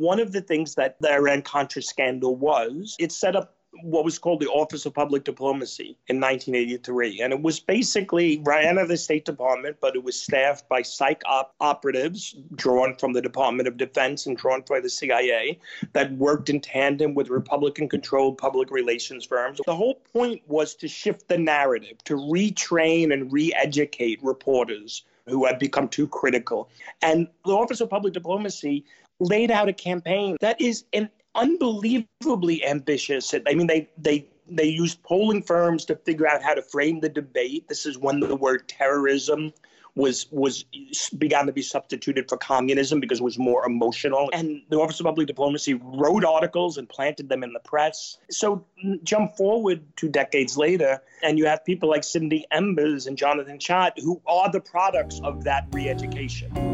One of the things that the Iran Contra scandal was, it set up what was called the Office of Public Diplomacy in 1983. And it was basically ran out of the State Department, but it was staffed by psych op- operatives drawn from the Department of Defense and drawn by the CIA that worked in tandem with Republican controlled public relations firms. The whole point was to shift the narrative, to retrain and re educate reporters who had become too critical. And the Office of Public Diplomacy laid out a campaign that is an unbelievably ambitious. I mean, they they they used polling firms to figure out how to frame the debate. This is when the word terrorism was was began to be substituted for communism because it was more emotional. And the Office of Public Diplomacy wrote articles and planted them in the press. So jump forward two decades later, and you have people like Sydney Embers and Jonathan Chait who are the products of that re-education.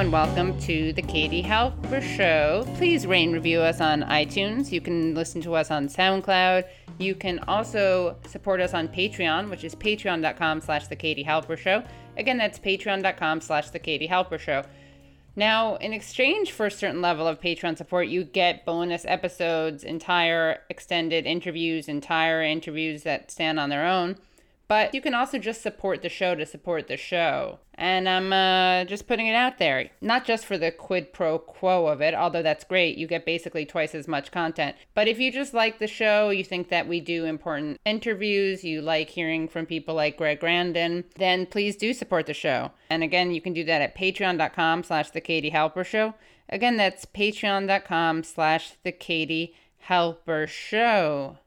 And welcome to the Katie Halper Show. Please rate and review us on iTunes. You can listen to us on SoundCloud. You can also support us on Patreon, which is patreon.com slash the Katie Halper Show. Again, that's patreon.com slash the Katie Halper Show. Now, in exchange for a certain level of Patreon support, you get bonus episodes, entire extended interviews, entire interviews that stand on their own. But you can also just support the show to support the show. And I'm uh, just putting it out there. Not just for the quid pro quo of it, although that's great. You get basically twice as much content. But if you just like the show, you think that we do important interviews, you like hearing from people like Greg Grandin, then please do support the show. And again, you can do that at patreon.com slash the Katie Halper Show. Again, that's patreon.com slash the Katie Halper Show.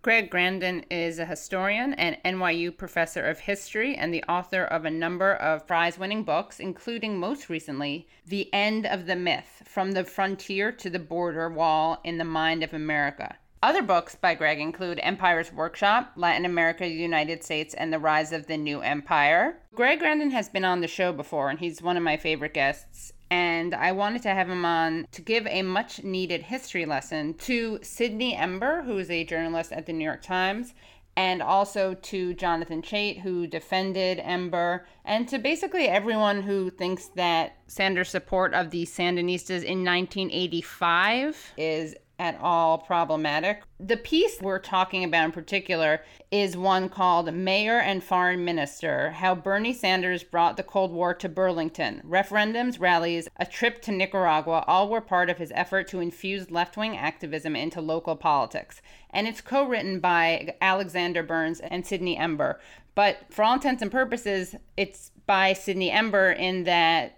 Greg Grandin is a historian and NYU professor of history and the author of a number of prize winning books, including most recently, The End of the Myth From the Frontier to the Border Wall in the Mind of America. Other books by Greg include Empire's Workshop, Latin America, United States, and the Rise of the New Empire. Greg Grandin has been on the show before, and he's one of my favorite guests and I wanted to have him on to give a much needed history lesson to Sydney Ember, who is a journalist at the New York Times, and also to Jonathan Chait, who defended Ember, and to basically everyone who thinks that Sanders' support of the Sandinistas in 1985 is at all problematic. The piece we're talking about in particular is one called Mayor and Foreign Minister How Bernie Sanders Brought the Cold War to Burlington. Referendums, rallies, a trip to Nicaragua all were part of his effort to infuse left wing activism into local politics. And it's co written by Alexander Burns and Sydney Ember. But for all intents and purposes, it's by Sydney Ember in that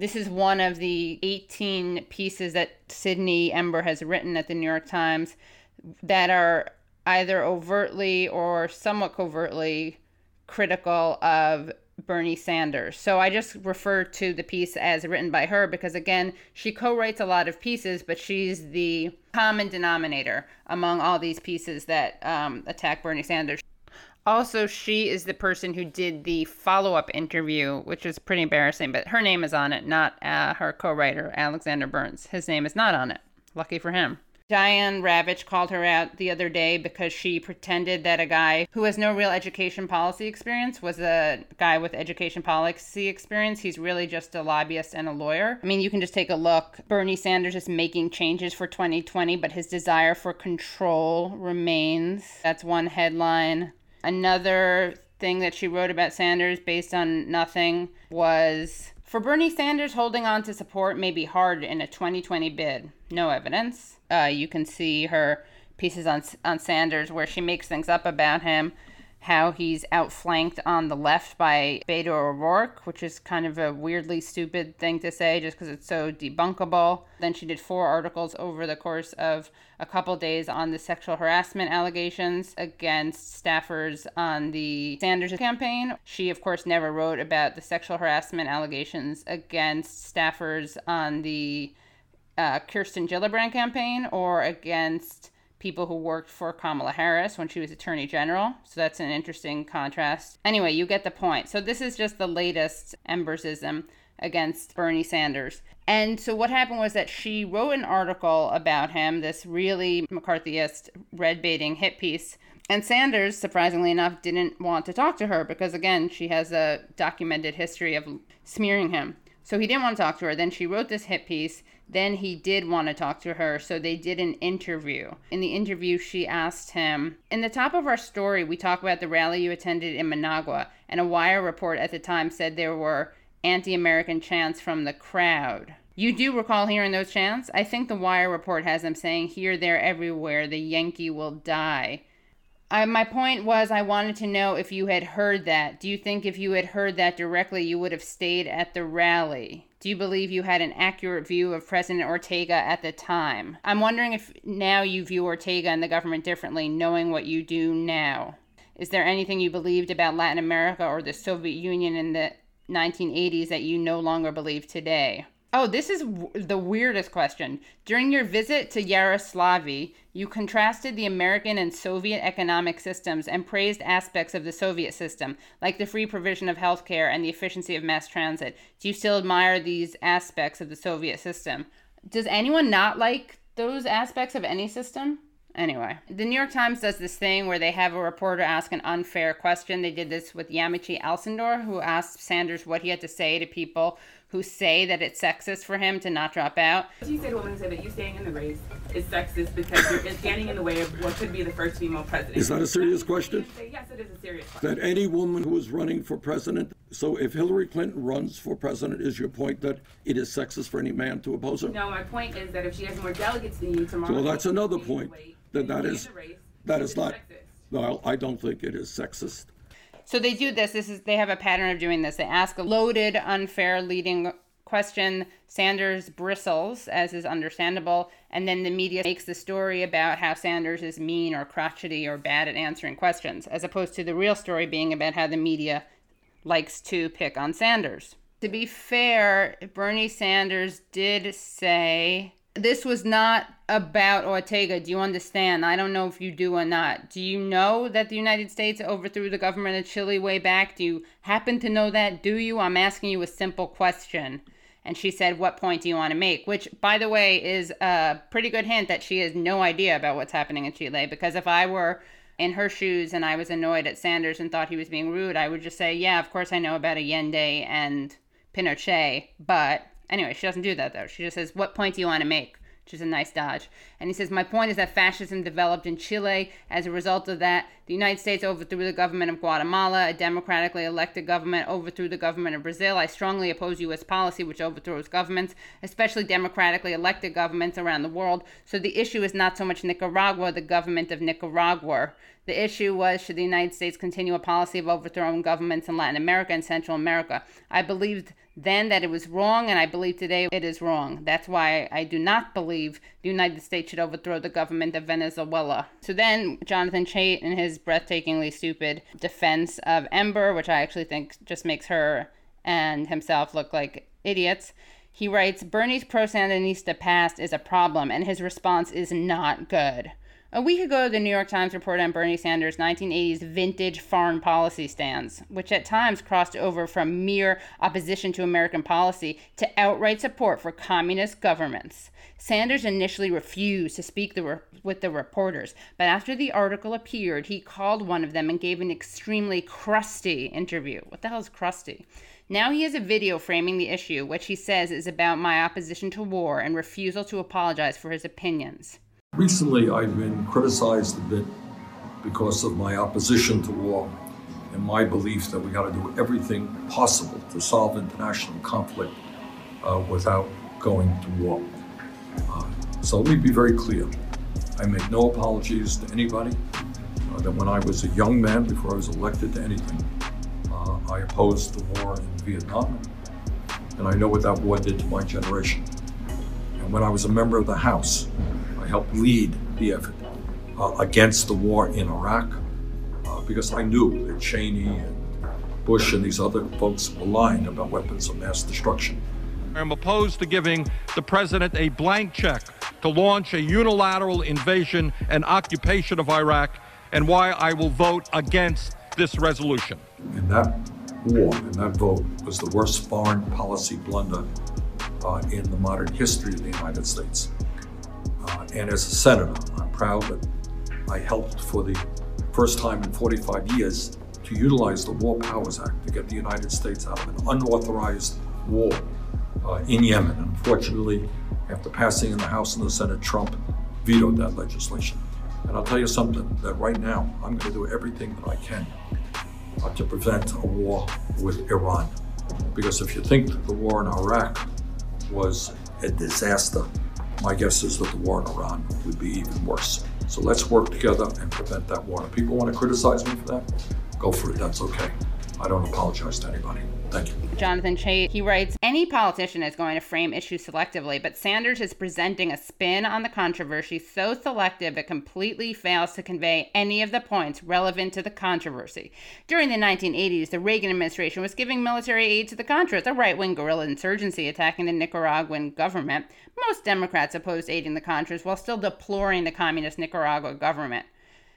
this is one of the 18 pieces that Sydney Ember has written at the New York Times that are either overtly or somewhat covertly critical of Bernie Sanders. So I just refer to the piece as written by her because, again, she co writes a lot of pieces, but she's the common denominator among all these pieces that um, attack Bernie Sanders. Also, she is the person who did the follow up interview, which is pretty embarrassing, but her name is on it, not uh, her co writer, Alexander Burns. His name is not on it. Lucky for him. Diane Ravitch called her out the other day because she pretended that a guy who has no real education policy experience was a guy with education policy experience. He's really just a lobbyist and a lawyer. I mean, you can just take a look. Bernie Sanders is making changes for 2020, but his desire for control remains. That's one headline. Another thing that she wrote about Sanders based on nothing was for Bernie Sanders, holding on to support may be hard in a 2020 bid. No evidence. Uh, you can see her pieces on on Sanders where she makes things up about him how he's outflanked on the left by Beto O'Rourke, which is kind of a weirdly stupid thing to say just because it's so debunkable. Then she did four articles over the course of a couple days on the sexual harassment allegations against staffers on the Sanders campaign. She, of course, never wrote about the sexual harassment allegations against staffers on the uh, Kirsten Gillibrand campaign or against people who worked for Kamala Harris when she was Attorney General. So that's an interesting contrast. Anyway, you get the point. So this is just the latest Embersism against Bernie Sanders. And so what happened was that she wrote an article about him, this really McCarthyist red baiting hit piece. And Sanders, surprisingly enough, didn't want to talk to her because, again, she has a documented history of smearing him. So he didn't want to talk to her. Then she wrote this hit piece. Then he did want to talk to her. So they did an interview. In the interview, she asked him In the top of our story, we talk about the rally you attended in Managua. And a wire report at the time said there were anti American chants from the crowd. You do recall hearing those chants? I think the Wire report has them saying, Here, there, everywhere, the Yankee will die. I, my point was, I wanted to know if you had heard that. Do you think if you had heard that directly, you would have stayed at the rally? Do you believe you had an accurate view of President Ortega at the time? I'm wondering if now you view Ortega and the government differently, knowing what you do now. Is there anything you believed about Latin America or the Soviet Union in the 1980s that you no longer believe today? Oh, this is w- the weirdest question. During your visit to Yaroslavl, you contrasted the American and Soviet economic systems and praised aspects of the Soviet system, like the free provision of healthcare and the efficiency of mass transit. Do you still admire these aspects of the Soviet system? Does anyone not like those aspects of any system? Anyway, the New York Times does this thing where they have a reporter ask an unfair question. They did this with Yamiche Alcindor, who asked Sanders what he had to say to people who say that it's sexist for him to not drop out. You said woman said that you staying in the race is sexist because you're standing in the way of what could be the first female president. Is that a serious question? Yes, it is a serious question. That any woman who is running for president, so if Hillary Clinton runs for president, is your point that it is sexist for any man to oppose her? No, my point is that if she has more delegates than you tomorrow, So that's another point. That that in is the race, that is not. sexist. No, I don't think it is sexist. So they do this. This is they have a pattern of doing this. They ask a loaded, unfair, leading question. Sanders bristles, as is understandable, and then the media makes the story about how Sanders is mean or crotchety or bad at answering questions, as opposed to the real story being about how the media likes to pick on Sanders. To be fair, Bernie Sanders did say this was not about Ortega. Do you understand? I don't know if you do or not. Do you know that the United States overthrew the government of Chile way back? Do you happen to know that? Do you? I'm asking you a simple question. And she said, What point do you want to make? Which, by the way, is a pretty good hint that she has no idea about what's happening in Chile. Because if I were in her shoes and I was annoyed at Sanders and thought he was being rude, I would just say, Yeah, of course I know about Allende and Pinochet. But anyway, she doesn't do that though. She just says, What point do you want to make? Which is a nice dodge. And he says, My point is that fascism developed in Chile. As a result of that, the United States overthrew the government of Guatemala. A democratically elected government overthrew the government of Brazil. I strongly oppose U.S. policy which overthrows governments, especially democratically elected governments around the world. So the issue is not so much Nicaragua, the government of Nicaragua. The issue was should the United States continue a policy of overthrowing governments in Latin America and Central America? I believed then that it was wrong, and I believe today it is wrong. That's why I do not believe the United States should overthrow the government of Venezuela. So then, Jonathan Chait, in his breathtakingly stupid defense of Ember, which I actually think just makes her and himself look like idiots, he writes Bernie's pro Sandinista past is a problem, and his response is not good. A week ago, the New York Times reported on Bernie Sanders' 1980s vintage foreign policy stance, which at times crossed over from mere opposition to American policy to outright support for communist governments. Sanders initially refused to speak the re- with the reporters, but after the article appeared, he called one of them and gave an extremely crusty interview. What the hell is crusty? Now he has a video framing the issue, which he says is about my opposition to war and refusal to apologize for his opinions. Recently, I've been criticized a bit because of my opposition to war and my belief that we got to do everything possible to solve international conflict uh, without going to war. Uh, so let me be very clear. I make no apologies to anybody. Uh, that when I was a young man, before I was elected to anything, uh, I opposed the war in Vietnam, and I know what that war did to my generation. And when I was a member of the House, I helped lead the effort uh, against the war in Iraq uh, because I knew that Cheney and Bush and these other folks were lying about weapons of mass destruction. I'm opposed to giving the president a blank check to launch a unilateral invasion and occupation of Iraq and why I will vote against this resolution. And that war and that vote was the worst foreign policy blunder uh, in the modern history of the United States. And as a senator, I'm proud that I helped for the first time in 45 years to utilize the War Powers Act to get the United States out of an unauthorized war uh, in Yemen. Unfortunately, after passing in the House and the Senate, Trump vetoed that legislation. And I'll tell you something that right now, I'm going to do everything that I can uh, to prevent a war with Iran. Because if you think that the war in Iraq was a disaster, my guess is that the war in Iran would be even worse. So let's work together and prevent that war. If people want to criticize me for that, go for it. That's okay. I don't apologize to anybody. Thank you. Jonathan Chait, he writes Any politician is going to frame issues selectively, but Sanders is presenting a spin on the controversy so selective it completely fails to convey any of the points relevant to the controversy. During the 1980s, the Reagan administration was giving military aid to the Contras, a right wing guerrilla insurgency attacking the Nicaraguan government. Most Democrats opposed aiding the Contras while still deploring the communist Nicaragua government.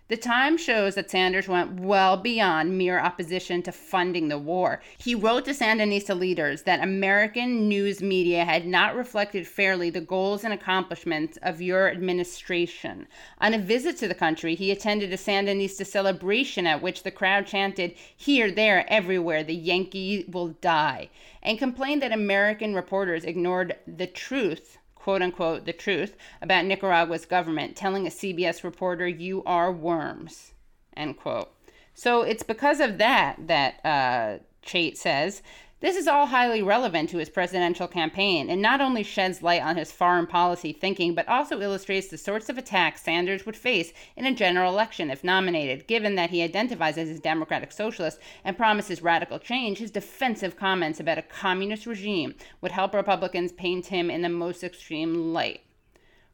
The Times shows that Sanders went well beyond mere opposition to funding the war. He wrote to Sandinista leaders that American news media had not reflected fairly the goals and accomplishments of your administration. On a visit to the country, he attended a Sandinista celebration at which the crowd chanted, Here, there, everywhere, the Yankee will die, and complained that American reporters ignored the truth quote unquote, the truth about Nicaragua's government, telling a CBS reporter, you are worms, end quote. So it's because of that that uh, Chait says this is all highly relevant to his presidential campaign and not only sheds light on his foreign policy thinking, but also illustrates the sorts of attacks Sanders would face in a general election if nominated. Given that he identifies as a democratic socialist and promises radical change, his defensive comments about a communist regime would help Republicans paint him in the most extreme light.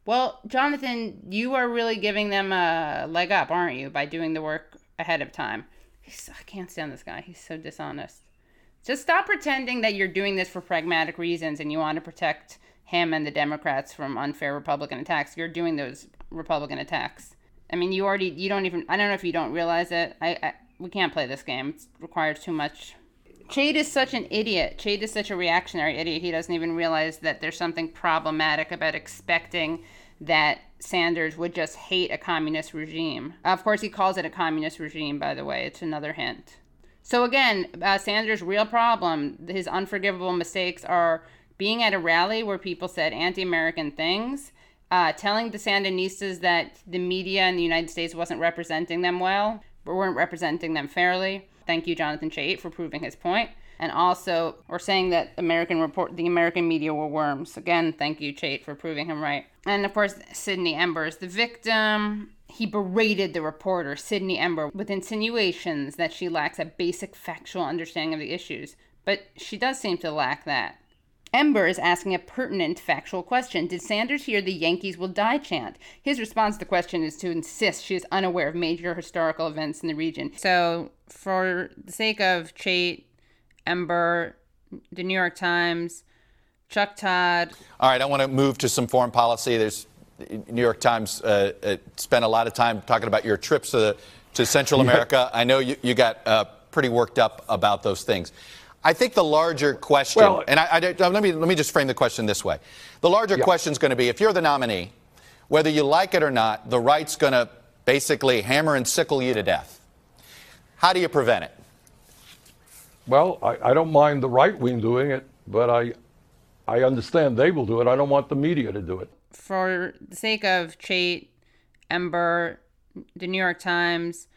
Well, Jonathan, you are really giving them a leg up, aren't you, by doing the work ahead of time? I can't stand this guy. He's so dishonest. Just stop pretending that you're doing this for pragmatic reasons and you want to protect him and the Democrats from unfair Republican attacks. You're doing those Republican attacks. I mean, you already, you don't even, I don't know if you don't realize it. I, I we can't play this game. It requires too much. Chait is such an idiot. Chait is such a reactionary idiot. He doesn't even realize that there's something problematic about expecting that Sanders would just hate a communist regime. Of course, he calls it a communist regime, by the way. It's another hint. So again, uh, Sanders' real problem, his unforgivable mistakes are being at a rally where people said anti-American things, uh, telling the Sandinistas that the media in the United States wasn't representing them well, or weren't representing them fairly. Thank you, Jonathan Chait, for proving his point. And also, or saying that American report, the American media were worms. Again, thank you, Chait, for proving him right. And of course, Sydney Embers, the victim. He berated the reporter, Sydney Ember, with insinuations that she lacks a basic factual understanding of the issues, but she does seem to lack that. Ember is asking a pertinent factual question. Did Sanders hear the Yankees will die chant? His response to the question is to insist she is unaware of major historical events in the region. So, for the sake of Chait, Ember, the New York Times, Chuck Todd. All right, I want to move to some foreign policy. There's New York Times uh, uh, spent a lot of time talking about your trips to, to Central America. I know you, you got uh, pretty worked up about those things. I think the larger question, well, and I, I, let, me, let me just frame the question this way. The larger yeah. question is going to be if you're the nominee, whether you like it or not, the right's going to basically hammer and sickle you to death. How do you prevent it? Well, I, I don't mind the right wing doing it, but I, I understand they will do it. I don't want the media to do it for the sake of Chait, Ember, the New York Times,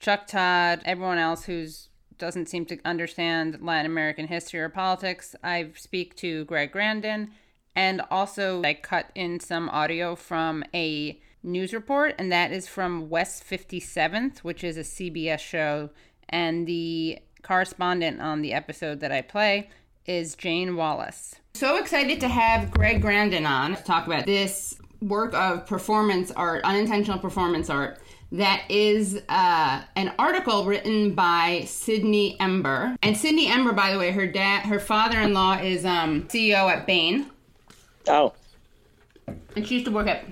Chuck Todd, everyone else who's doesn't seem to understand Latin American history or politics, I speak to Greg Grandin, and also I cut in some audio from a news report, and that is from West 57th, which is a CBS show, and the correspondent on the episode that I play is Jane Wallace. So excited to have Greg Grandin on to talk about this work of performance art, unintentional performance art. That is uh, an article written by Sydney Ember. And Sydney Ember, by the way, her dad, her father-in-law is um, CEO at Bain. Oh. and she used to work at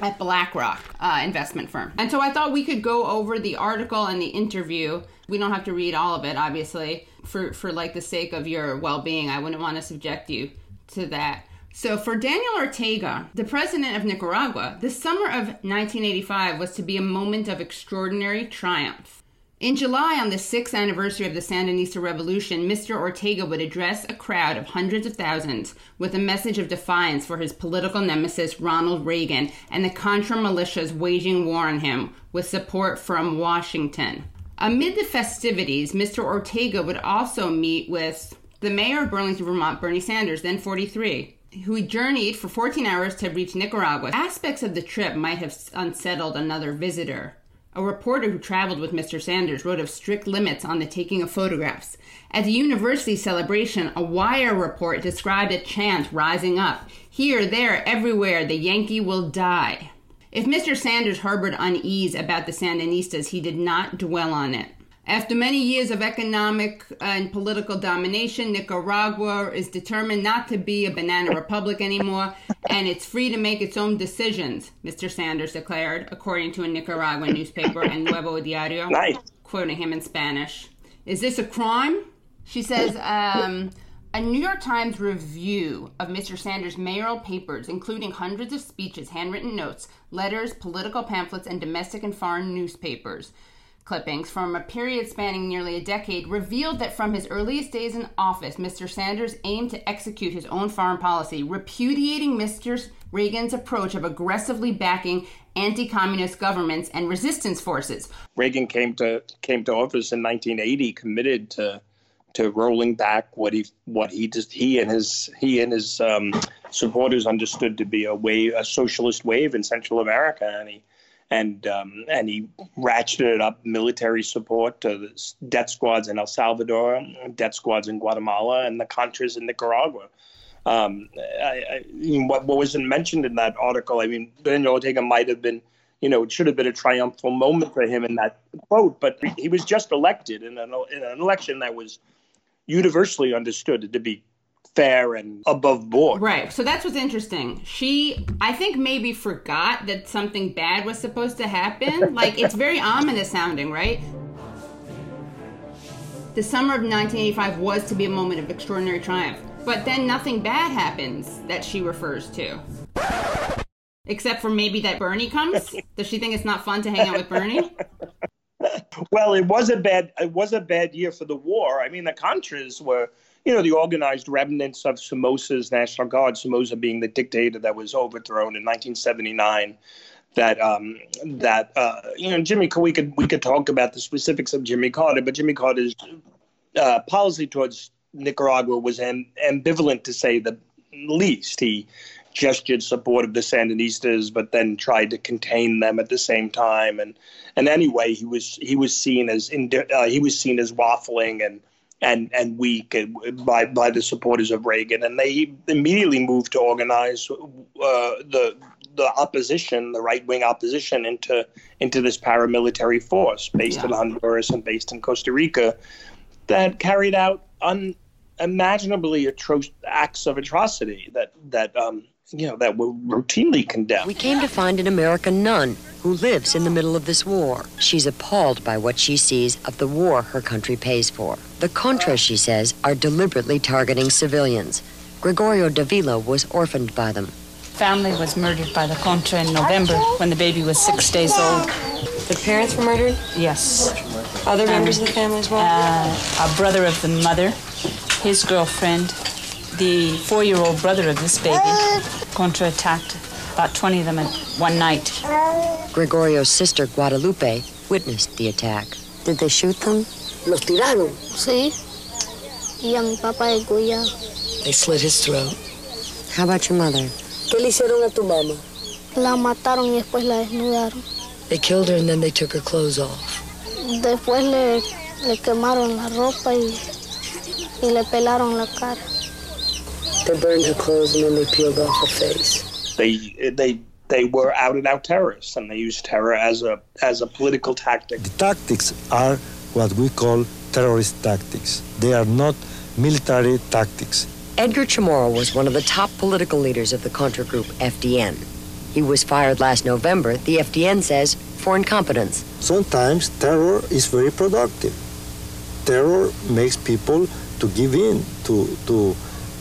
at BlackRock uh, investment firm. And so I thought we could go over the article and the interview. We don't have to read all of it, obviously, for for like the sake of your well-being. I wouldn't want to subject you to that. So for Daniel Ortega, the president of Nicaragua, the summer of 1985 was to be a moment of extraordinary triumph. In July, on the sixth anniversary of the Sandinista Revolution, Mr. Ortega would address a crowd of hundreds of thousands with a message of defiance for his political nemesis Ronald Reagan and the Contra militias waging war on him with support from Washington. Amid the festivities, Mr. Ortega would also meet with the mayor of Burlington, Vermont, Bernie Sanders, then 43, who journeyed for 14 hours to reach Nicaragua. Aspects of the trip might have unsettled another visitor. A reporter who traveled with Mr. Sanders wrote of strict limits on the taking of photographs. At the university celebration, a wire report described a chant rising up Here, there, everywhere, the Yankee will die. If Mr. Sanders harbored unease about the Sandinistas, he did not dwell on it. After many years of economic and political domination, Nicaragua is determined not to be a banana republic anymore, and it's free to make its own decisions, Mr. Sanders declared, according to a Nicaraguan newspaper and Nuevo Diario, Nice. quoting him in Spanish. Is this a crime? She says, um, a New York Times review of Mr. Sanders' mayoral papers, including hundreds of speeches, handwritten notes, letters, political pamphlets, and domestic and foreign newspapers clippings from a period spanning nearly a decade revealed that from his earliest days in office, Mr. Sanders aimed to execute his own foreign policy, repudiating Mr. Reagan's approach of aggressively backing anti-communist governments and resistance forces. Reagan came to came to office in 1980, committed to to rolling back what he what he just he and his he and his um, supporters understood to be a wave a socialist wave in Central America, and he and um, and he ratcheted up military support to the death squads in El Salvador, death squads in Guatemala, and the Contras in Nicaragua. Um, I, I, what, what wasn't mentioned in that article, I mean, Daniel Ortega might have been, you know, it should have been a triumphal moment for him in that quote, but he was just elected in an, in an election that was universally understood to be fair and above board. Right. So that's what's interesting. She, I think, maybe forgot that something bad was supposed to happen. like, it's very ominous sounding, right? The summer of 1985 was to be a moment of extraordinary triumph. But then nothing bad happens that she refers to. Except for maybe that Bernie comes. Does she think it's not fun to hang out with Bernie? well, it was a bad it was a bad year for the war. I mean, the Contras were you know, the organized remnants of Somoza's National Guard, Somoza being the dictator that was overthrown in 1979. That um, that uh, you know, Jimmy, we could we could talk about the specifics of Jimmy Carter, but Jimmy Carter's uh, policy towards Nicaragua was am- ambivalent to say the least. He gestured support of the Sandinistas, but then tried to contain them at the same time. And and anyway, he was he was seen as in, uh, he was seen as waffling and and and weak by by the supporters of Reagan, and they immediately moved to organize uh, the the opposition, the right wing opposition, into into this paramilitary force based yeah. in Honduras and based in Costa Rica that carried out unimaginably atro- acts of atrocity that that um, you know that were routinely condemned. We came to find an American nun who lives in the middle of this war. She's appalled by what she sees of the war her country pays for. The Contras, she says, are deliberately targeting civilians. Gregorio Davila was orphaned by them. Family was murdered by the Contra in November when the baby was six days old. The parents were murdered? Yes. Other members of the family as well? Uh, a brother of the mother, his girlfriend, the four-year-old brother of this baby. Contra attacked about 20 of them in one night. Gregorio's sister, Guadalupe, witnessed the attack. Did they shoot them? Los tiraron. Sí. Y a mi papá degollado. They slit his throat. How about your mother? ¿Qué le hicieron a tu mamá? La mataron y después la desnudaron. They killed her and then they took her clothes off. Después le, le quemaron la ropa y, y le pelaron la cara. They burned her clothes and then they peeled off her face. They they they were out and out terrorists and they used terror as a as a political tactic. The tactics are what we call terrorist tactics. They are not military tactics. Edgar Chamorro was one of the top political leaders of the Contra group FDN. He was fired last November, the FDN says, for incompetence. Sometimes terror is very productive. Terror makes people to give in, to, to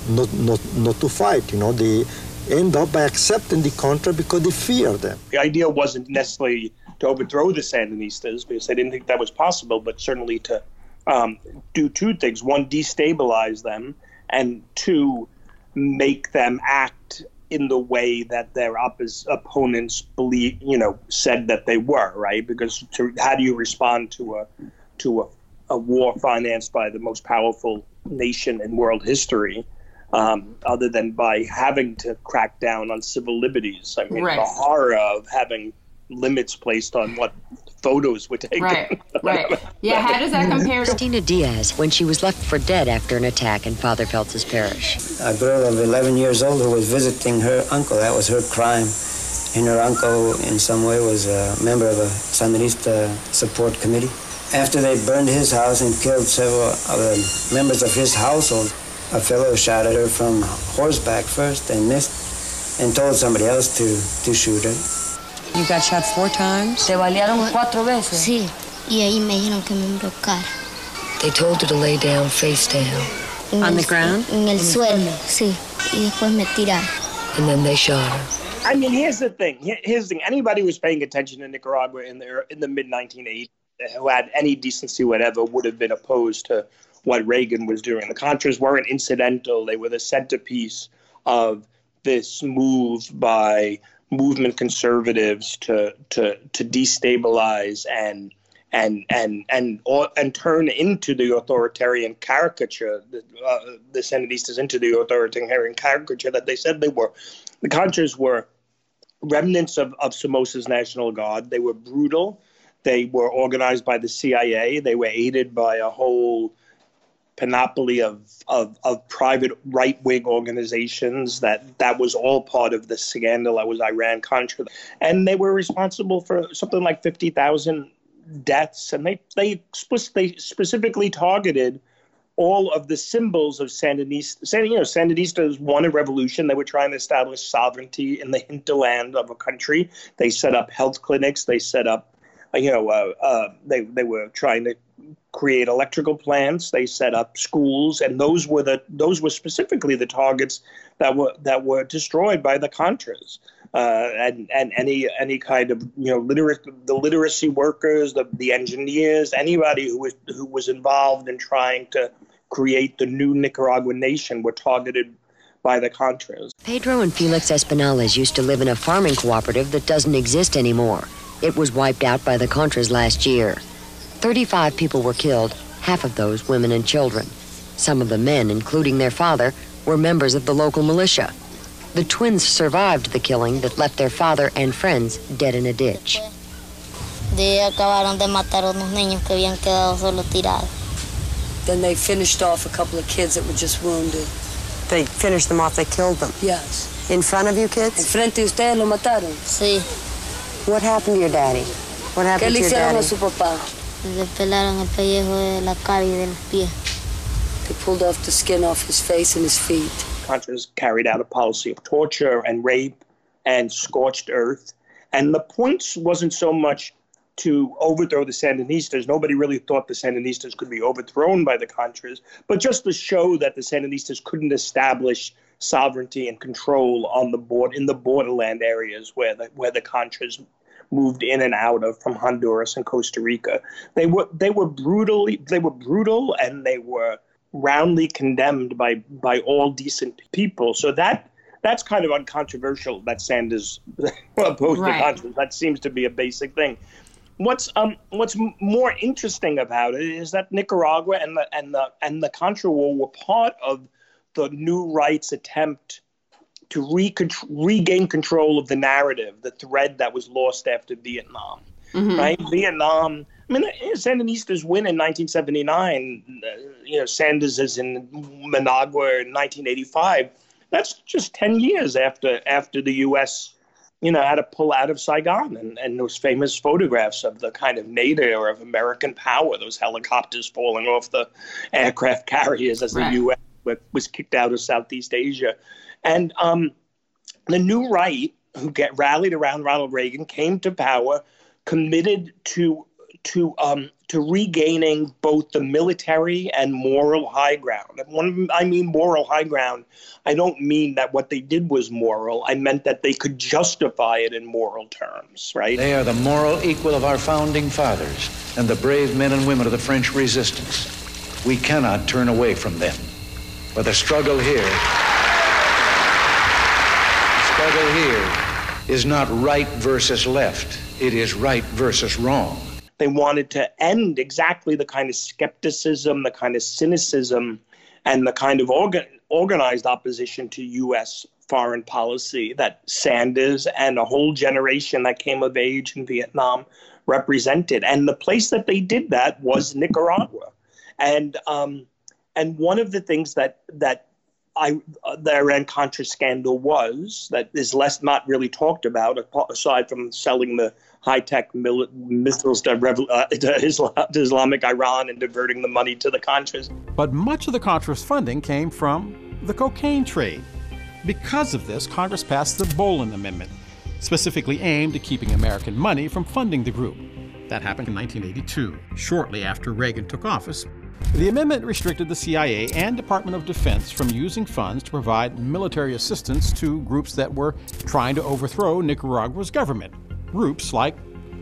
not, not, not to fight. You know, they end up by accepting the Contra because they fear them. The idea wasn't necessarily to overthrow the Sandinistas because they didn't think that was possible, but certainly to um, do two things: one, destabilize them, and two, make them act in the way that their oppos- opponents believe, you know, said that they were, right? Because to, how do you respond to a to a, a war financed by the most powerful nation in world history, um, other than by having to crack down on civil liberties? I mean, Right. the horror of having limits placed on what photos were taken. Right, right. Yeah, how does that compare to Christina Diaz, when she was left for dead after an attack in Father Feltz's parish. A girl of 11 years old who was visiting her uncle. That was her crime. And her uncle, in some way, was a member of a Sandinista support committee. After they burned his house and killed several of the members of his household, a fellow shot at her from horseback first and missed and told somebody else to, to shoot her. You got shot four times? Te balearon cuatro veces. Sí, y ahí me dijeron que me embrocara. They told her to lay down face down. En On el the ground? En el suelo, sí. Y después me tiraron. And then they shot her. I mean, here's the thing. Here's the thing. Anybody who was paying attention to Nicaragua in the in the mid 1980s, who had any decency whatever, would have been opposed to what Reagan was doing. The Contras weren't incidental; they were the centerpiece of this move by movement conservatives to to to destabilize and and and and and turn into the authoritarian caricature, the, uh, the Sandinistas into the authoritarian caricature that they said they were. The Contras were remnants of, of Somoza's National Guard. They were brutal. They were organized by the CIA. They were aided by a whole panoply of, of, of private right wing organizations that that was all part of the scandal that was Iran Contra. And they were responsible for something like 50,000 deaths. And they, they, they specifically targeted all of the symbols of Sandinista. San- You know, Sandinistas won a revolution. They were trying to establish sovereignty in the hinterland of a country. They set up health clinics. They set up, you know, uh, uh, they they were trying to create electrical plants. They set up schools, and those were the those were specifically the targets that were that were destroyed by the Contras. Uh, and and any any kind of you know literate the literacy workers, the the engineers, anybody who was who was involved in trying to create the new Nicaraguan nation were targeted by the Contras. Pedro and Felix Espinales used to live in a farming cooperative that doesn't exist anymore. It was wiped out by the Contras last year. 35 people were killed, half of those women and children. Some of the men, including their father, were members of the local militia. The twins survived the killing that left their father and friends dead in a ditch. De ahí acabaron de matar unos niños que habían quedado solo tirados. Then they finished off a couple of kids that were just wounded. They finished them off, they killed them. Yes. In front of you kids? En frente de ustedes lo mataron. Sí. What happened to your daddy? What happened le to your hicieron daddy? a su papá? Le pelaron el pellejo de la cara y de los pies. They pulled off the skin off his face and his feet. Contras carried out a policy of torture and rape and scorched earth. And the point wasn't so much to overthrow the Sandinistas. Nobody really thought the Sandinistas could be overthrown by the Contras, but just to show that the Sandinistas couldn't establish sovereignty and control on the board in the borderland areas where the where the Contras moved in and out of from Honduras and Costa Rica. They were they were brutally they were brutal and they were roundly condemned by by all decent people. So that that's kind of uncontroversial that Sanders opposed Right. the Contras. That seems to be a basic thing. What's um what's m- more interesting about it is that Nicaragua and the and the and the Contra War were part of the new right's attempt to regain control of the narrative, the thread that was lost after Vietnam. Mhm. Right, Vietnam. I mean, Sandinistas win in 1979. Uh, you know, Sanders is in Managua in 1985. That's just 10 years after after the U.S. You know, had to pull out of Saigon, and, and those famous photographs of the kind of nadir of American power, those helicopters falling off the aircraft carriers as Right. the U.S. wa- was kicked out of Southeast Asia, and um, the new right who get rallied around Ronald Reagan, came to power, committed to to um, to regaining both the military and moral high ground. And when I mean moral high ground, I don't mean that what they did was moral. I meant that they could justify it in moral terms, right? They are the moral equal of our founding fathers and the brave men and women of the French resistance. We cannot turn away from them. But the struggle here, the struggle here is not right versus left. It is right versus wrong. They wanted to end exactly the kind of skepticism, the kind of cynicism, and the kind of organ- organized opposition to U.S. foreign policy that Sanders and a whole generation that came of age in Vietnam represented. And the place that they did that was Nicaragua. And um, and one of the things that that I, uh, the Iran Contra scandal was that is less not really talked about aside from selling the high tech mil- missiles to, uh, to, Islam- to Islamic Iran and diverting the money to the Contras. But much of the Contras funding came from the cocaine trade. Because of this, Congress passed the Boland Amendment, specifically aimed at keeping American money from funding the group. That happened in 1982, shortly after Reagan took office. The amendment restricted the CIA and Department of Defense from using funds to provide military assistance to groups that were trying to overthrow Nicaragua's government groups like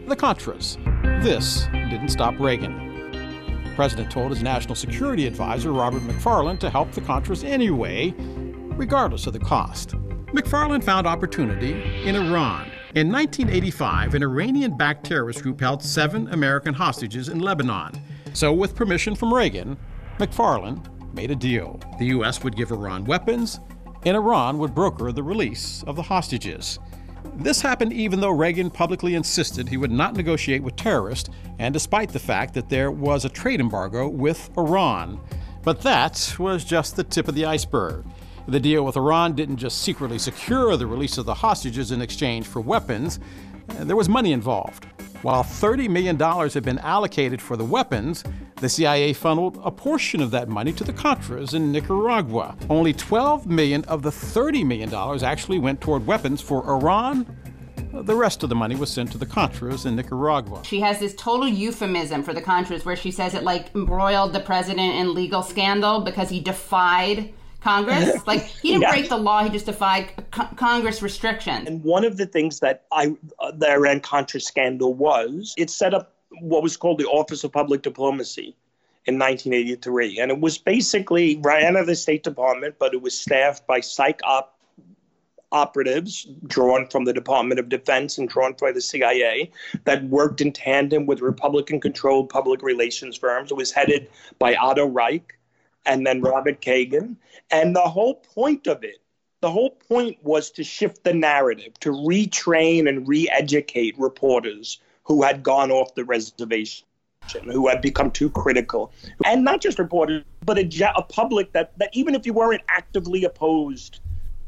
the Contras. This didn't stop Reagan. The president told his national security advisor, Robert McFarlane, to help the Contras anyway, regardless of the cost. McFarlane found opportunity in Iran. In 1985, an Iranian backed terrorist group held seven American hostages in Lebanon. So, with permission from Reagan, McFarlane made a deal. The U.S. would give Iran weapons, and Iran would broker the release of the hostages. This happened even though Reagan publicly insisted he would not negotiate with terrorists, and despite the fact that there was a trade embargo with Iran. But that was just the tip of the iceberg. The deal with Iran didn't just secretly secure the release of the hostages in exchange for weapons, there was money involved. While $30 million had been allocated for the weapons, the CIA funneled a portion of that money to the Contras in Nicaragua. Only 12 million of the $30 million actually went toward weapons for Iran. The rest of the money was sent to the Contras in Nicaragua. She has this total euphemism for the Contras where she says it like embroiled the president in legal scandal because he defied Congress. Like he didn't yeah. break the law; he just defied co- Congress restrictions. And one of the things that I uh, the Iran Contra scandal was it set up what was called the Office of Public Diplomacy in 1983, and it was basically ran out of the State Department, but it was staffed by psych op operatives drawn from the Department of Defense and drawn by the CIA that worked in tandem with Republican controlled public relations firms. It was headed by Otto Reich and then Robert Kagan. And the whole point of it, the whole point was to shift the narrative, to retrain and re educate reporters who had gone off the reservation. Who had become too critical, and not just reporters, but a, a public that, that even if you weren't actively opposed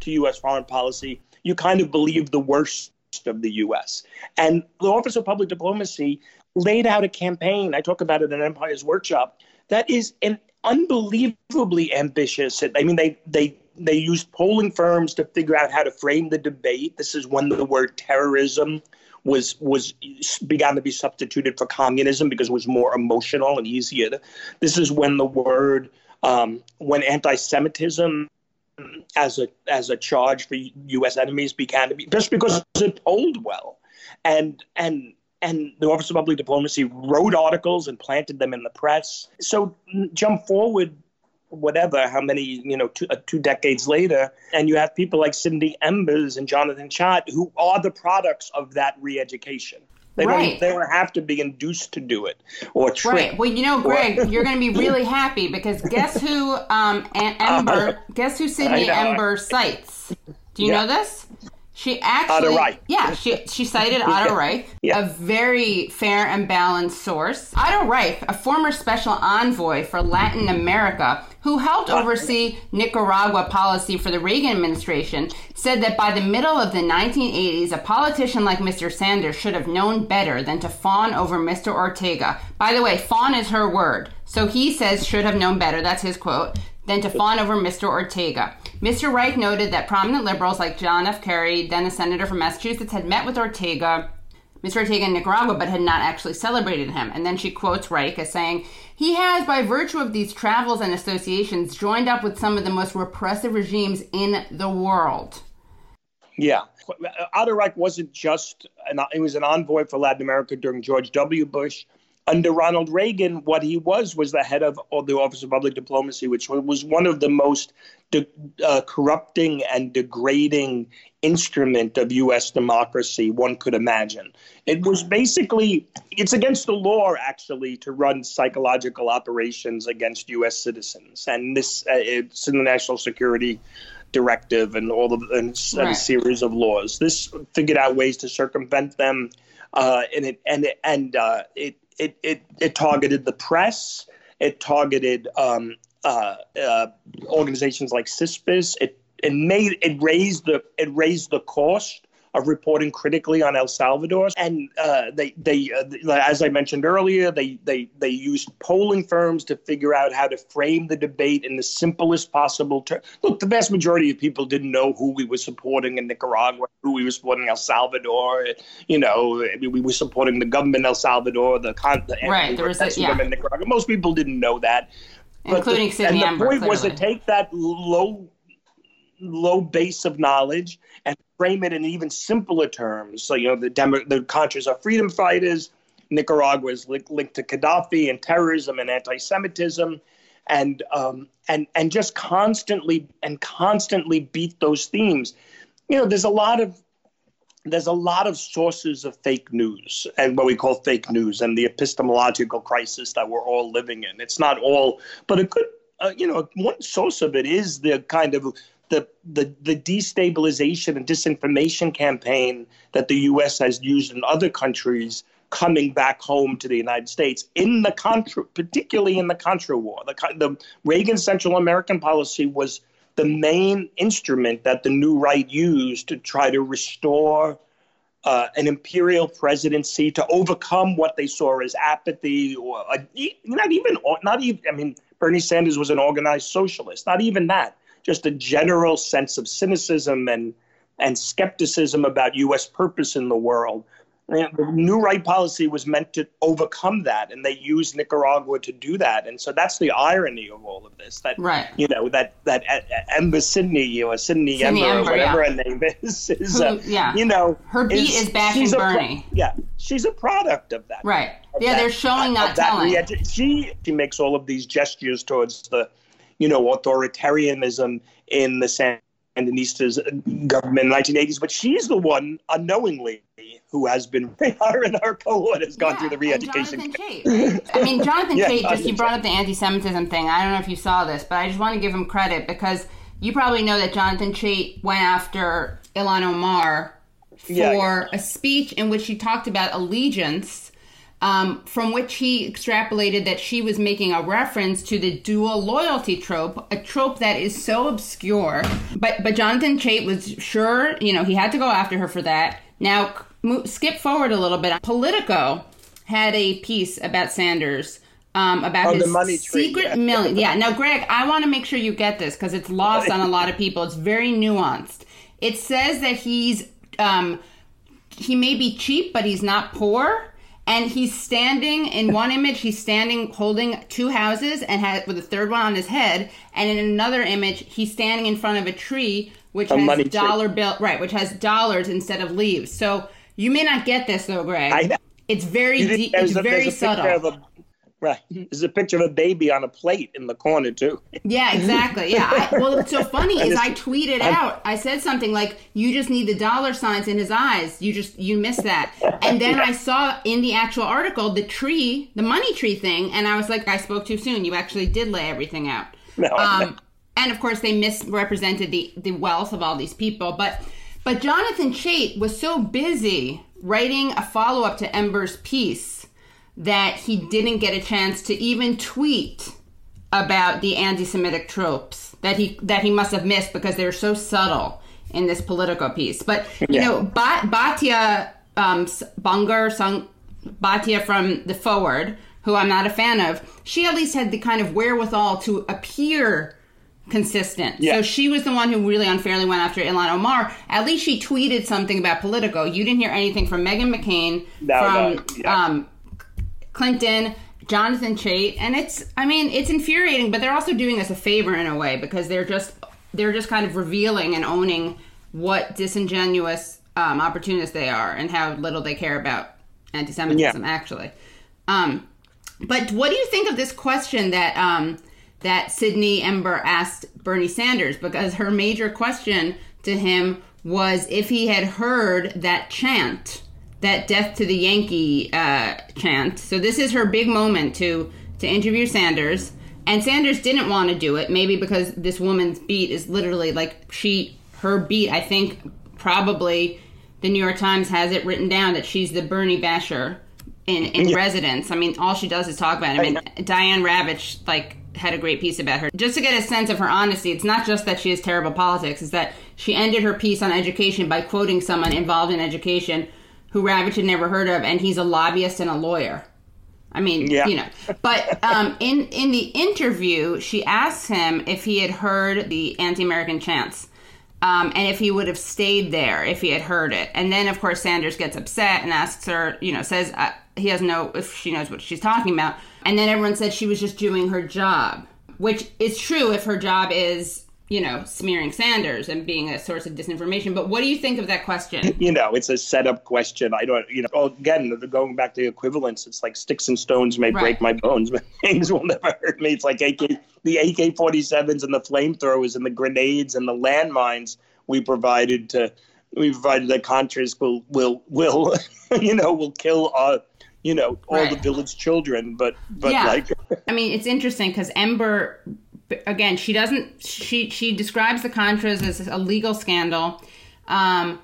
to U.S. foreign policy, you kind of believed the worst of the U.S. And the Office of Public Diplomacy laid out a campaign. I talk about it in Empire's workshop. That is an unbelievably ambitious. I mean, they they they used polling firms to figure out how to frame the debate. This is when the word terrorism was was began to be substituted for communism because it was more emotional and easier. This is when the word um, when anti-Semitism as a as a charge for U.S. enemies began to be just because it polled well, and and and the Office of Public Diplomacy wrote articles and planted them in the press. So jump forward, whatever, how many, you know, two, uh, two decades later, and you have people like Sydney Embers and Jonathan Chait who are the products of that re-education. They right. don't. They don't have to be induced to do it or tricked. Right. Well, you know, Greg, you're going to be really happy because guess who? Um, Ember. Uh, guess who Sydney Ember cites? Do you yeah. know this? She actually, yeah, she she cited Otto Reich, yeah. a very fair and balanced source. Otto Reich, a former special envoy for Latin America, who helped oversee Nicaragua policy for the Reagan administration, said that by the middle of the 1980s, a politician like Mr. Sanders should have known better than to fawn over Mr. Ortega. By the way, fawn is her word. So he says should have known better. That's his quote than to fawn over Mr. Ortega. Mr. Reich noted that prominent liberals like John F. Kerry, then a senator from Massachusetts, had met with Ortega, Mr. Ortega in Nicaragua, but had not actually celebrated him. And then she quotes Reich as saying, He has, by virtue of these travels and associations, joined up with some of the most repressive regimes in the world. Yeah. Otto Reich wasn't just, an, he was an envoy for Latin America during George W. Bush under Ronald Reagan, what he was was the head of the Office of Public Diplomacy, which was one of the most de- uh, corrupting and degrading instrument of U.S. democracy one could imagine. It was basically it's against the law actually to run psychological operations against U.S. citizens, and this uh, it's in the national security directive and all of and, right. a series of laws. This figured out ways to circumvent them. Uh, and it and it, and uh, it it, it, it targeted the press. It targeted um, uh, uh, organizations like CISPES. It it made it raised the it raised the cost of reporting critically on El Salvador. And uh, they, they uh, as I mentioned earlier, they, they, they used polling firms to figure out how to frame the debate in the simplest possible terms. Look, the vast majority of people didn't know who we were supporting in Nicaragua, who we were supporting in El Salvador. You know, we were supporting the government in El Salvador, the, con- the right, there was a, yeah. in Nicaragua. Most people didn't know that. Including the, Sydney And the point clearly. was to take that low low base of knowledge and frame it in even simpler terms. So, you know, the, Demo- the Contras are freedom fighters. Nicaragua is li- linked to Gaddafi and terrorism and anti-Semitism, and um, and and just constantly and constantly beat those themes. You know, there's a lot of there's a lot of sources of fake news and what we call fake news and the epistemological crisis that we're all living in. It's not all, but a good, uh, you know, one source of it is the kind of the, the, the destabilization and disinformation campaign that the U.S. has used in other countries coming back home to the United States in the Contra, particularly in the Contra War. The, the Reagan Central American policy was the main instrument that the new right used to try to restore uh, an imperial presidency to overcome what they saw as apathy or a, not even not even I mean Bernie Sanders was an organized socialist not even that just a general sense of cynicism and and skepticism about U.S. purpose in the world. And the new right policy was meant to overcome that, and they used Nicaragua to do that. And so that's the irony of all of this. That right. you know that that Ember Sydney or Sydney, Sydney Ember, Ember, or whatever yeah. her name is, is Who, uh, yeah. you know her beat is, bashing she's a pro- Bernie. yeah, she's a product of that. Right. of Yeah, that- they're showing, not that telling. she she makes all of these gestures towards the, you know, authoritarianism in the Sandinistas government in the 1980s, but she's the one unknowingly who has been her and her cohort has gone through the re-education. Jonathan? I mean, Jonathan Yeah, just you brought up the anti Semitism thing. I don't know if you saw this, but I just want to give him credit because you probably know that Jonathan Chait went after Ilhan Omar for Yeah. a speech in which he talked about allegiance. Um, from which he extrapolated that she was making a reference to the dual loyalty trope, a trope that is so obscure. But but Jonathan Chait was sure, you know, he had to go after her for that. Now skip forward a little bit. Politico had a piece about Sanders. Um, about Oh, his money secret yeah. million. Yeah. Now, Greg, I want to make sure you get this because it's lost on a lot of people. It's very nuanced. It says that he's um, he may be cheap, but he's not poor. And he's standing in one image. He's standing holding two houses and has with a third one on his head. And in another image, he's standing in front of a tree which A has tree. dollar bill right, which has dollars instead of leaves. So you may not get this though, Greg. I know. It's very deep. It's very subtle. Right. There's a picture of a baby on a plate in the corner too. Yeah, exactly. Yeah. I, well, what's so funny is I tweeted out. I said something like, "You just need the dollar signs in his eyes. You just you missed that." And then I saw in the actual article the tree, the money tree thing, and I was like, "I spoke too soon. You actually did lay everything out." No, Um, and of course, they misrepresented the the wealth of all these people, but but Jonathan Chait was so busy writing a follow up to Ember's piece that he didn't get a chance to even tweet about the anti-Semitic tropes that he that he must have missed because they're so subtle in this Politico piece. But you Yeah. know, ba- Batya um, Bungar Sung Batya from the Forward, who I'm not a fan of, she at least had the kind of wherewithal to appear consistent. Yeah. So she was the one who really unfairly went after Ilhan Omar. At least she tweeted something about Politico. You didn't hear anything from Meghan McCain, No, from no, yeah. um, Clinton, Jonathan Chait, and it's I mean it's infuriating, but they're also doing us a favor in a way because they're just they're just kind of revealing and owning what disingenuous um, opportunists they are and how little they care about anti-Semitism actually. Um, but what do you think of this question that um, that Sydney Ember asked Bernie Sanders? Because her major question to him was if he had heard that chant, that "Death to the Yankee" uh, chant. So this is her big moment to to interview Sanders. And Sanders didn't want to do it, maybe because this woman's beat is literally like she her beat. I think probably the New York Times has it written down that she's the Bernie basher in in Yeah. residence. I mean, all she does is talk about him. And Diane Ravitch like had a great piece about her. Just to get a sense of her honesty, it's not just that she has terrible politics; it's that she ended her piece on education by quoting someone involved in education who Ravitch had never heard of, and he's a lobbyist and a lawyer. I mean, Yeah. you know. But um, in in the interview, she asks him if he had heard the anti-American chants. Um, and if he would have stayed there if he had heard it. And then, of course, Sanders gets upset and asks her, you know, says uh, he doesn't know if she knows what she's talking about. And then everyone said she was just doing her job, which is true if her job is, you know, smearing Sanders and being a source of disinformation. But what do you think of that question? you know, it's a setup question. I don't, you know, again, going back to equivalence, it's like sticks and stones may break my bones, but things will never hurt me. It's like AK, the AK 47s and the flamethrowers and the grenades and the landmines we provided to, we provided the Contras will, will, will, you know, will kill, uh, you know, all the village children. But, but yeah. like, I mean, it's interesting because Ember, again, she doesn't. She she describes the Contras as a legal scandal, um,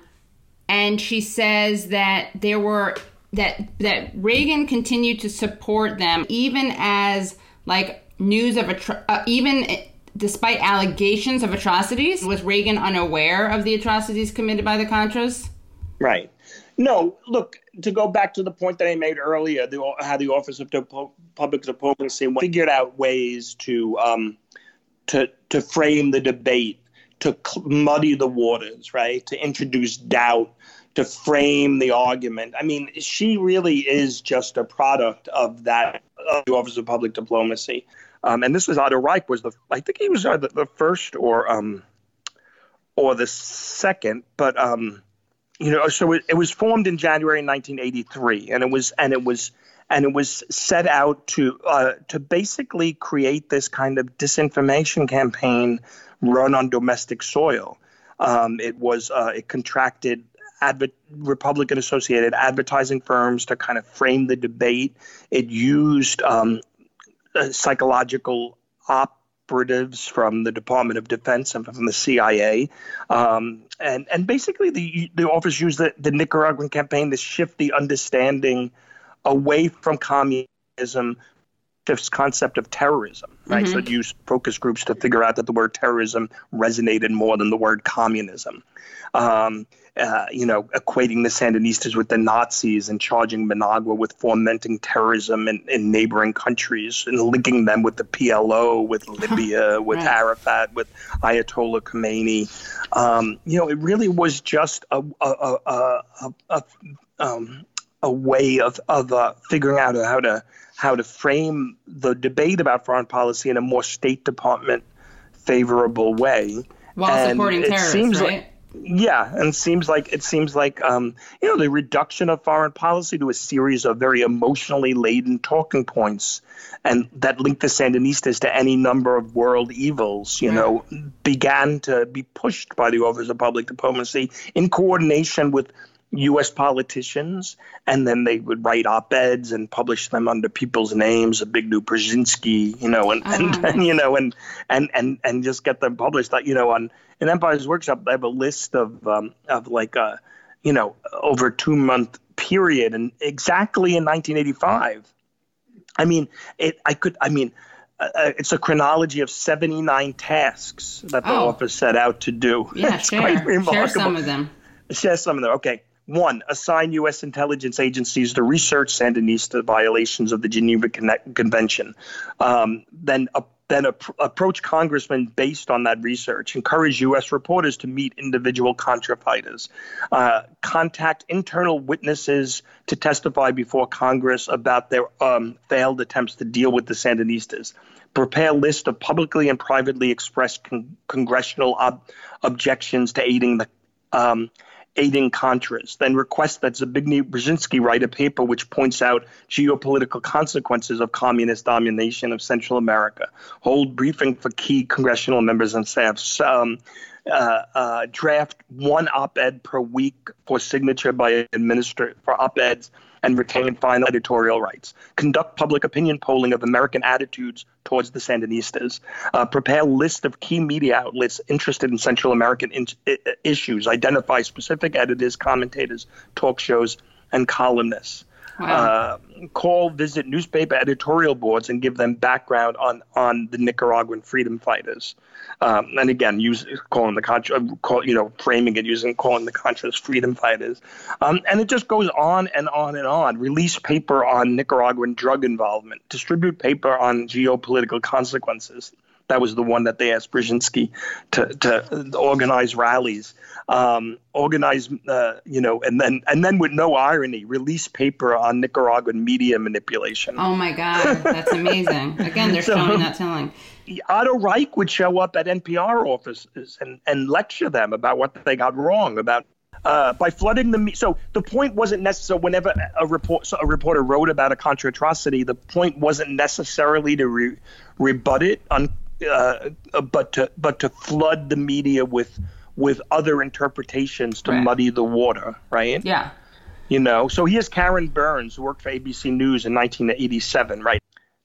and she says that there were that that Reagan continued to support them even as like news of atro- uh, even. Despite allegations of atrocities, was Reagan unaware of the atrocities committed by the Contras? Right. No, look, to go back to the point that I made earlier, the, how the Office of Public Diplomacy figured out ways to um, to to frame the debate, to muddy the waters, right? To introduce doubt, to frame the argument. I mean, she really is just a product of that of the Office of Public Diplomacy. Um, and this was Otto Reich was the I think he was either the first or um, or the second, but um, you know, so it, it was formed in January 1983, and it was and it was and it was set out to uh, to basically create this kind of disinformation campaign run on domestic soil. Um, it was uh, it contracted adver- Republican associated advertising firms to kind of frame the debate. It used um, uh, psychological operatives from the Department of Defense and from the CIA, um, and and basically the the office used the, the Nicaraguan campaign to shift the understanding away from communism this concept of terrorism, right? So Mhm. it used focus groups to figure out that the word terrorism resonated more than the word communism. Um, uh, you know, equating the Sandinistas with the Nazis and charging Managua with fomenting terrorism in, in neighboring countries and linking them with the PLO, with Libya, with Right. Arafat, with Ayatollah Khomeini. Um, you know, it really was just a a a, a, a, a, um, a way of of uh, figuring out how to how to frame the debate about foreign policy in a more State Department favorable way. While And supporting it terrorists, seems right? like- yeah, and it seems like it seems like um, you know the reduction of foreign policy to a series of very emotionally laden talking points, and that link the Sandinistas to any number of world evils. You know, began to be pushed by the Office of Public Diplomacy in coordination with U.S. politicians, and then they would write op-eds and publish them under people's names, a Zbigniew Brzezinski, you know, and, and, and you know, and and and and just get them published. You know, on in Empire's Workshop, I have a list of um, of like uh, you know, over two month period, and exactly in 1985. I mean, it. I could. I mean. Uh, it's a chronology of 79 tasks that the Oh. office set out to do. Yeah, it's share. quite remarkable. Share some of them. Share some of them. Okay. One, assign U.S. intelligence agencies to research Sandinista violations of the Geneva Convention. Um, then, uh, then ap- approach congressmen based on that research, encourage U.S. reporters to meet individual Contra fighters, uh, contact internal witnesses to testify before Congress about their um, failed attempts to deal with the Sandinistas, prepare a list of publicly and privately expressed con- congressional ob- objections to aiding the um, aiding Contras, then request that Zbigniew Brzezinski write a paper which points out geopolitical consequences of communist domination of Central America, hold briefing for key congressional members and staffs, um, uh, uh, draft one op-ed per week for signature by administrator for op-eds and retain final editorial rights, conduct public opinion polling of American attitudes towards the Sandinistas, uh, prepare list of key media outlets interested in Central American in- issues, identify specific editors, commentators, talk shows, and columnists. Wow. Uh, call, visit newspaper editorial boards and give them background on on the Nicaraguan freedom fighters. Um, and again, use calling the Contra, call, you know, framing it using calling the Contras freedom fighters. Um, and it just goes on and on and on. Release paper on Nicaraguan drug involvement. Distribute paper on geopolitical consequences. That was the one that they asked Brzezinski to, to organize rallies, um, organize, uh, you know, and then and then with no irony, release paper on Nicaraguan media manipulation. Oh my God, that's amazing! Again, they're so, showing that telling. Otto Reich would show up at NPR offices and, and lecture them about what they got wrong about uh, by flooding the so the point wasn't necessarily whenever a report so a reporter wrote about a contra atrocity the point wasn't necessarily to re, rebut it on uh, but to but to flood the media with with other interpretations to right. muddy the water right yeah you know so here's Karen Burns who worked for ABC News in 1987 right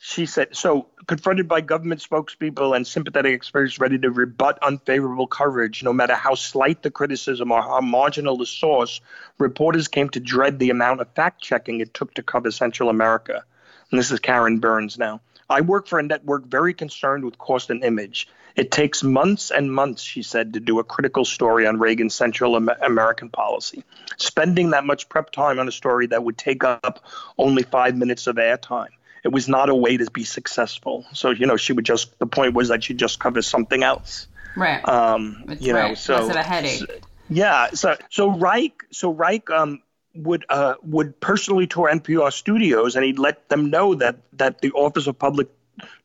she said, so confronted by government spokespeople and sympathetic experts ready to rebut unfavorable coverage, no matter how slight the criticism or how marginal the source, reporters came to dread the amount of fact checking it took to cover Central America. And this is Karen Burns now. I work for a network very concerned with cost and image. It takes months and months, she said, to do a critical story on Reagan's Central American policy. Spending that much prep time on a story that would take up only five minutes of airtime it was not a way to be successful. So you know, she would just the point was that she just covers something else. Right. Um, you right. know, so a headache. So, yeah. So so Reich so Reich um would uh would personally tour NPR studios and he'd let them know that that the Office of Public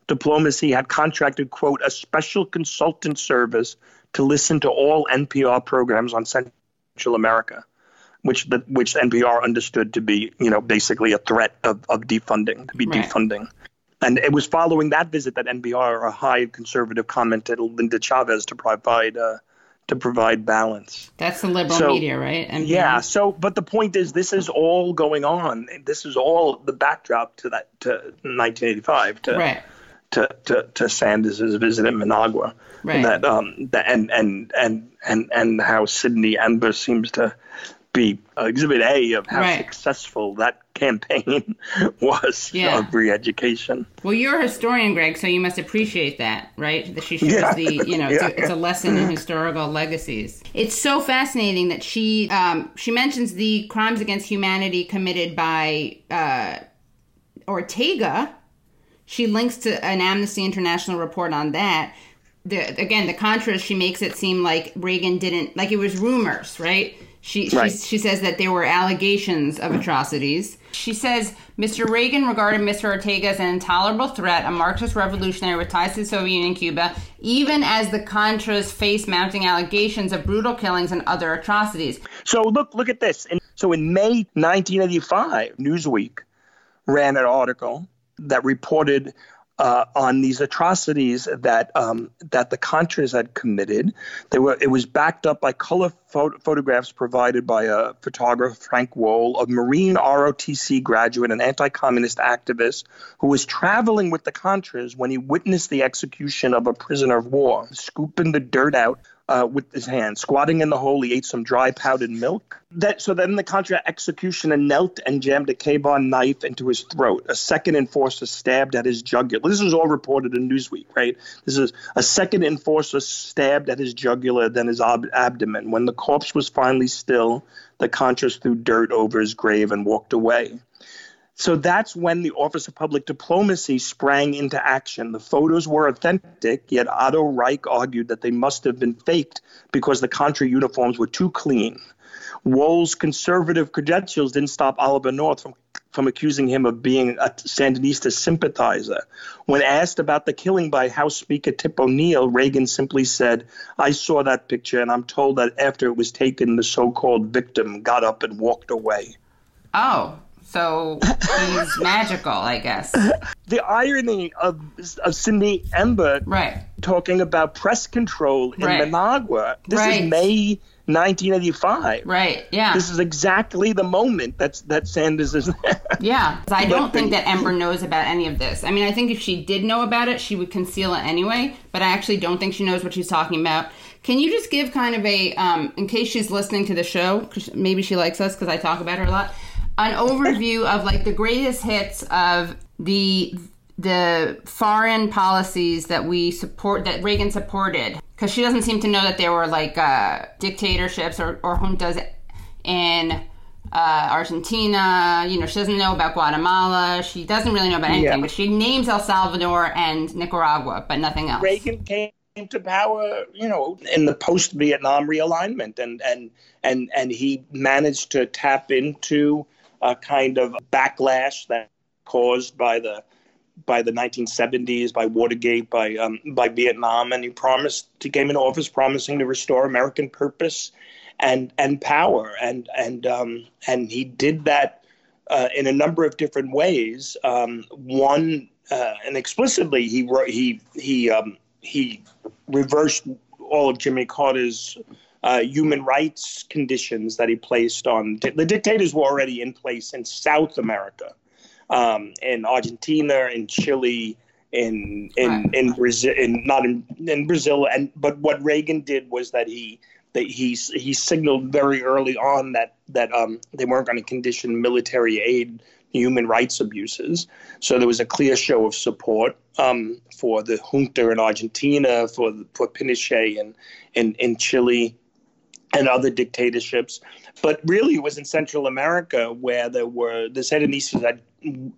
Diplomacy had contracted quote a special consultant service to listen to all NPR programs on Central America which the which NPR understood to be you know basically a threat of, of defunding to be right. defunding. And it was following that visit that NPR, a high conservative, commented Linda Chavez to provide uh, to provide balance. That's the liberal so, media, right? NPR. Yeah. So, but the point is, this is all going on. This is all the backdrop to that to 1985 to right. to, to, to Sanders' visit in Managua. Right. That um that and and and and and how Sydney Ember seems to be exhibit A of how right. successful that campaign was yeah. of re-education. Well, you're a historian, Greg, so you must appreciate that, right? That she shows yeah. the, you know, yeah. it's, a, it's, a, lesson in historical legacies. It's so fascinating that she um, she mentions the crimes against humanity committed by uh, Ortega. She links to an Amnesty International report on that. The, again, the Contras, she makes it seem like Reagan didn't, like it was rumors, right? She, right. she, she says that there were allegations of atrocities. She says Mr. Reagan regarded Mr. Ortega as an intolerable threat, a Marxist revolutionary with ties to the Soviet Union and Cuba, even as the Contras face mounting allegations of brutal killings and other atrocities. So look, look at this. And so in May 1985, Newsweek ran an article that reported uh, on these atrocities that um, that the Contras had committed. They were it was backed up by color photographs provided by a photographer Frank Wohl, a Marine ROTC graduate and anti-communist activist who was traveling with the Contras when he witnessed the execution of a prisoner of war, scooping the dirt out uh, with his hand. Squatting in the hole, he ate some dry powdered milk. That so then the Contra executioner knelt and jammed a Ka-Bar knife into his throat. A second enforcer stabbed at his jugular. This is all reported in Newsweek, right? This is a second enforcer stabbed at his jugular, then his ab- abdomen. When the corpse was finally still, the Contras threw dirt over his grave and walked away. So that's when the Office of Public Diplomacy sprang into action. The photos were authentic, yet Otto Reich argued that they must have been faked because the Contra uniforms were too clean. Wohl's conservative credentials didn't stop Oliver North from, from accusing him of being a Sandinista sympathizer. When asked about the killing by House Speaker Tip O'Neill, Reagan simply said, I saw that picture, and I'm told that after it was taken, the so called victim got up and walked away. Oh, so he's magical, I guess. The irony of, of Cindy Ember right. talking about press control in Right. Managua. This Right. is May 1985. Right, yeah. This is exactly the moment that's that Sanders is there. Yeah, I don't think that Ember knows about any of this. I mean, I think if she did know about it, she would conceal it anyway. But I actually don't think she knows what she's talking about. Can you just give kind of a, um, in case she's listening to the show, 'cause maybe she likes us because I talk about her a lot, an overview of like the greatest hits of the the foreign policies that we support that Reagan supported because she doesn't seem to know that there were like uh, dictatorships or, or juntas in uh, Argentina. You know, she doesn't know about Guatemala. She doesn't really know about anything, Yeah. but she names El Salvador and Nicaragua, but nothing else. Reagan came to power, you know, in the post-Vietnam realignment, and and and and he managed to tap into a kind of backlash that caused by the by the 1970s, by Watergate, by um, by Vietnam, and he promised he came into office promising to restore American purpose and and power, and and um, and he did that uh, in a number of different ways. Um, one, uh, and explicitly, he he he um, he reversed all of Jimmy Carter's uh, human rights conditions that he placed on the dictators were already in place in South America, um, in Argentina, in Chile, in in in Brazil, in not in, in Brazil, and but what Reagan did was that he that he he signaled very early on that that um, they weren't going to condition military aid to human rights abuses. So there was a clear show of support um, for the junta in Argentina, for for Pinochet in in, in Chile, and other dictatorships. But really, it was in Central America where there were the Sandinistas had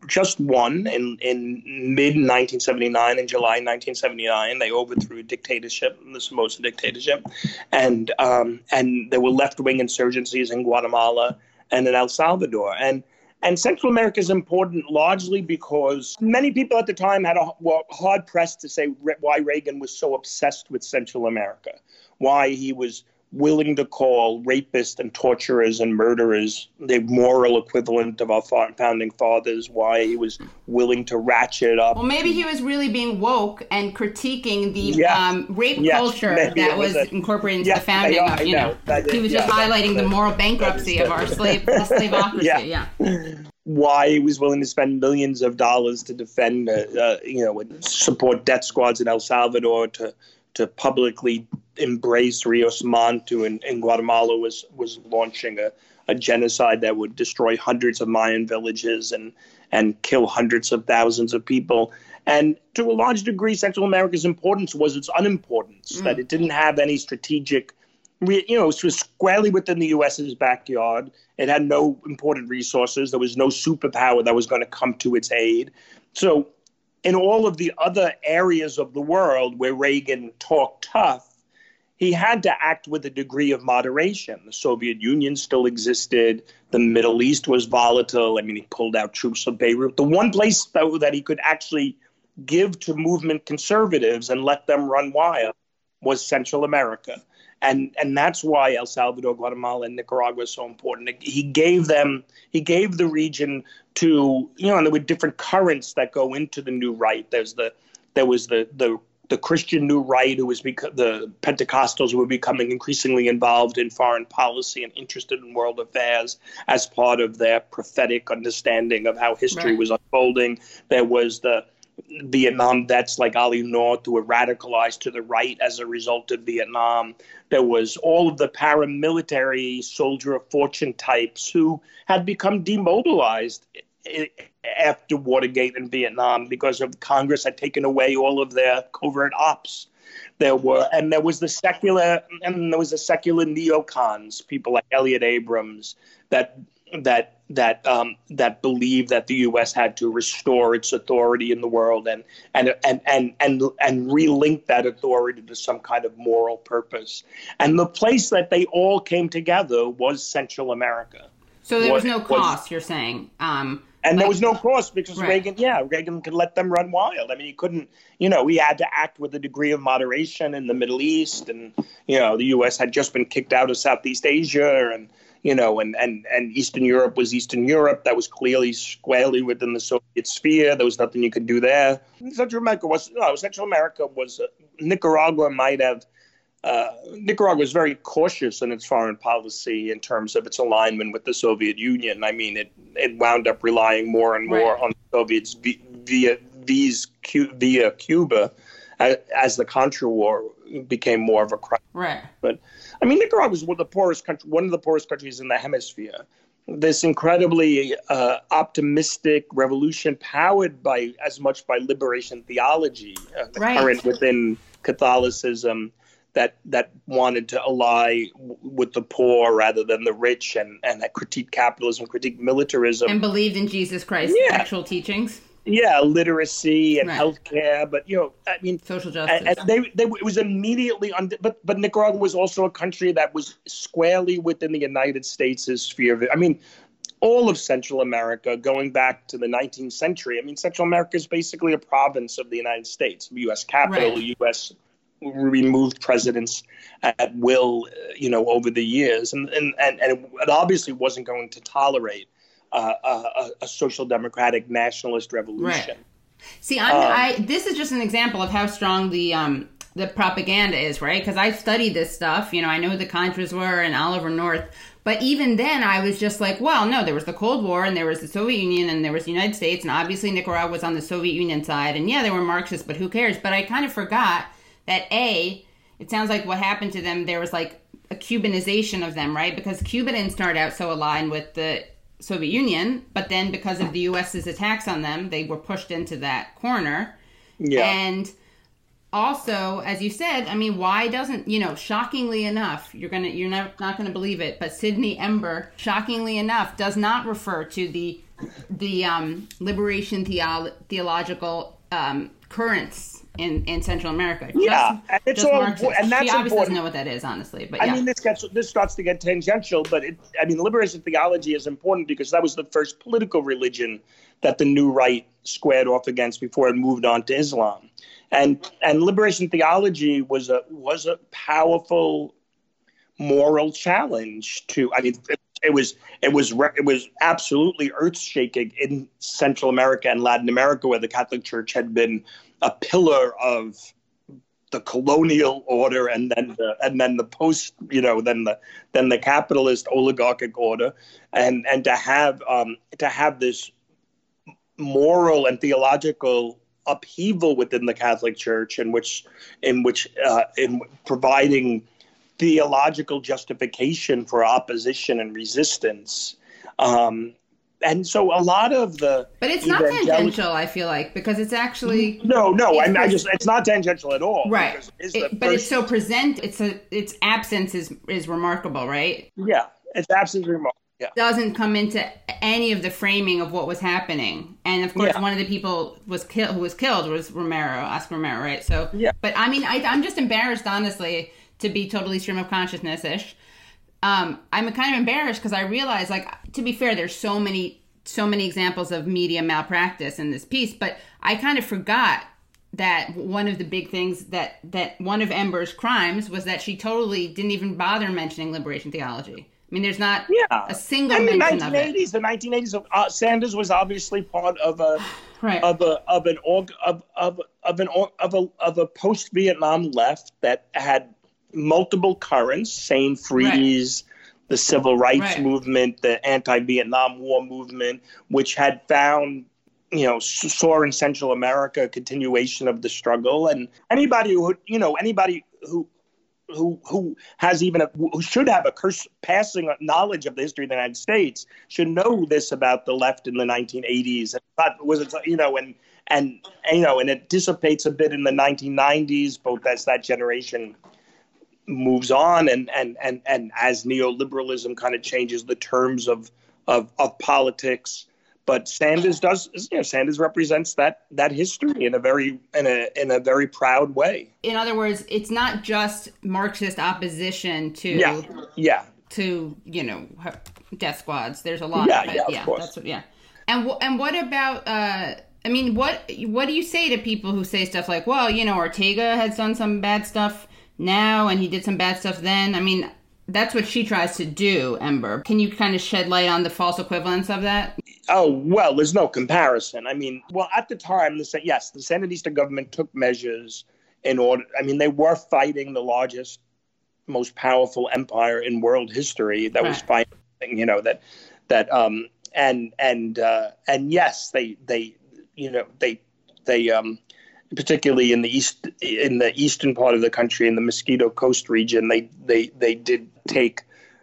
just won in, in mid 1979, in July 1979. They overthrew a dictatorship, the Somoza dictatorship, and um, and there were left wing insurgencies in Guatemala and in El Salvador. And and Central America is important largely because many people at the time had a, were hard pressed to say re- why Reagan was so obsessed with Central America, why he was willing to call rapists and torturers and murderers the moral equivalent of our founding fathers, why he was willing to ratchet up. Well, maybe he was really being woke and critiquing the Yes. um, rape Yes, culture maybe that was a- incorporated into Yeah, the founding. Of, you know, know. He was yeah, just highlighting the moral bankruptcy of our slave, slaveocracy. Yeah. yeah. why he was willing to spend millions of dollars to defend, uh, uh, you know, support death squads in El Salvador, to to publicly embrace Rios Montt, who in, in Guatemala was was launching a, a genocide that would destroy hundreds of Mayan villages and and kill hundreds of thousands of people. And to a large degree, Central America's importance was its unimportance, Mm. that it didn't have any strategic you know, it was squarely within the U.S.'s backyard. It had no important resources. There was no superpower that was going to come to its aid. So, in all of the other areas of the world where Reagan talked tough, he had to act with a degree of moderation. The Soviet Union still existed. The Middle East was volatile. I mean, he pulled out troops from Beirut. The one place, though, that he could actually give to movement conservatives and let them run wild was Central America. And, and that's why El Salvador, Guatemala, and Nicaragua is so important. He gave them, he gave the region to, you know, and there were different currents that go into the new right. There's the, there was the, the, the Christian new right who was beca- the Pentecostals who were becoming increasingly involved in foreign policy and interested in world affairs as part of their prophetic understanding of how history Right. was unfolding. There was the Vietnam vets like Ollie North who were radicalized to the right as a result of Vietnam. There was all of the paramilitary soldier of fortune types who had become demobilized after Watergate in Vietnam because of Congress had taken away all of their covert ops. There were, and there was the secular, and there was the secular neocons, people like Elliott Abrams, that that that um, that believed that the U.S. had to restore its authority in the world and and and and and and relink that authority to some kind of moral purpose. And the place that they all came together was Central America. So there was, was no cost. Was, you're saying. Um, and like, there was no cost because right. Reagan, yeah, Reagan could let them run wild. I mean, he couldn't, you know, he had to act with a degree of moderation in the Middle East, and you know, the U.S. had just been kicked out of Southeast Asia, and you know, and, and, and Eastern Europe was Eastern Europe. That was clearly squarely within the Soviet sphere. There was nothing you could do there. Central America was, no, Central America was, uh, Nicaragua might have, uh, Nicaragua was very cautious in its foreign policy in terms of its alignment with the Soviet Union. I mean, it, it wound up relying more and more right. on the Soviets via, via, via Cuba as, as the Contra War became more of a crisis. Right. But I mean, Nicaragua was one of the poorest country, one of the poorest countries in the hemisphere. This incredibly uh, optimistic revolution, powered by as much by liberation theology, uh, the right. current within Catholicism, that that wanted to ally w- with the poor rather than the rich, and and that critique capitalism, critique militarism, and believed in Jesus Christ's yeah. actual teachings yeah, literacy and right. healthcare, but you know, I mean, social justice. And, and they, they, it was immediately under, but but Nicaragua was also a country that was squarely within the United States' sphere of it. I mean, all of Central America, going back to the 19th century. I mean, Central America is basically a province of the United States, U.S. capital, right. U.S. removed presidents at will, you know, over the years, and and and, and it obviously wasn't going to tolerate uh, a, a, social democratic nationalist revolution. Right. See, I'm, um, I this is just an example of how strong the um, the propaganda is, right? Because I've studied this stuff. You know, I know who the Contras were and Oliver North. But even then, I was just like, well, no, there was the Cold War and there was the Soviet Union and there was the United States. And obviously, Nicaragua was on the Soviet Union side. And yeah, they were Marxists, but who cares? But I kind of forgot that A, it sounds like what happened to them, there was like a Cubanization of them, right? Because Cuba didn't start out so aligned with the Soviet Union, but then because of the U.S.'s attacks on them, they were pushed into that corner. Yeah. And also, as you said, I mean, why doesn't you know? Shockingly enough, you're gonna you're not not gonna believe it, but Sydney Ember, shockingly enough, does not refer to the the um, liberation theolo- theological um, currents in, in Central America. Yeah, and it's all, and that's she obviously important. doesn't know what that is, honestly. But yeah. I mean, this gets this starts to get tangential, but it, I mean, liberation theology is important because that was the first political religion that the new right squared off against before it moved on to Islam, and and liberation theology was a was a powerful moral challenge to. I mean. It, it was it was it was absolutely earth shaking in Central America and Latin America, where the Catholic Church had been a pillar of the colonial order and then the, and then the post you know then the then the capitalist oligarchic order. And and to have um, to have this moral and theological upheaval within the Catholic Church in which in which uh, in providing theological justification for opposition and resistance um, and so a lot of the but it's not tangential i feel like because it's actually no no I, mean, I, just it's not tangential at all right. it, but it's so present it's a its absence is is remarkable right? Yeah its absence is remarkable yeah. doesn't come into any of the framing of what was happening. And of course yeah. one of the people was killed who was killed was romero oscar romero right? So yeah. but i mean I, i'm just embarrassed honestly to be totally stream of consciousness ish um, I'm kind of embarrassed because I realize, like, to be fair, there's so many, so many examples of media malpractice in this piece, but I kind of forgot that one of the big things that that one of Ember's crimes was that she totally didn't even bother mentioning liberation theology. I mean, there's not yeah. a single in the mention 1980s, The 1980s, uh, Sanders was obviously part of a right. of a of an org, of of of an org, of a of a post Vietnam left that had multiple currents, St. Freeze, right. the civil rights right. movement, the anti-Vietnam War movement, which had found you know saw in Central America a continuation of the struggle, and anybody who you know anybody who who who has even a, who should have a curse passing knowledge of the history of the United States should know this about the left in the 1980s. But was it you know and and you know and it dissipates a bit in the 1990s, both as that generation moves on and and and and as neoliberalism kind of changes the terms of of of politics. But Sanders does, you know, Sanders represents that that history in a very in a in a very proud way. In other words, it's not just Marxist opposition to Yeah, yeah, to you know death squads. There's a lot Yeah, of it. yeah, of yeah, course. that's what. Yeah, and wh- and what about? uh I mean, what what do you say to people who say stuff like, "Well, you know, Ortega has done some bad stuff now, and he did some bad stuff then." I mean, that's what she tries to do, Ember. Can you kind of shed light on the false equivalence of that? Oh well, there's no comparison. I mean, well, at the time, the yes, the Sandinista government took measures in order. I mean, they were fighting the largest, most powerful empire in world history that was fighting. You know that that um and and uh, and yes, they they you know they they um particularly in the east in the eastern part of the country in the Mosquito Coast region, they they they did take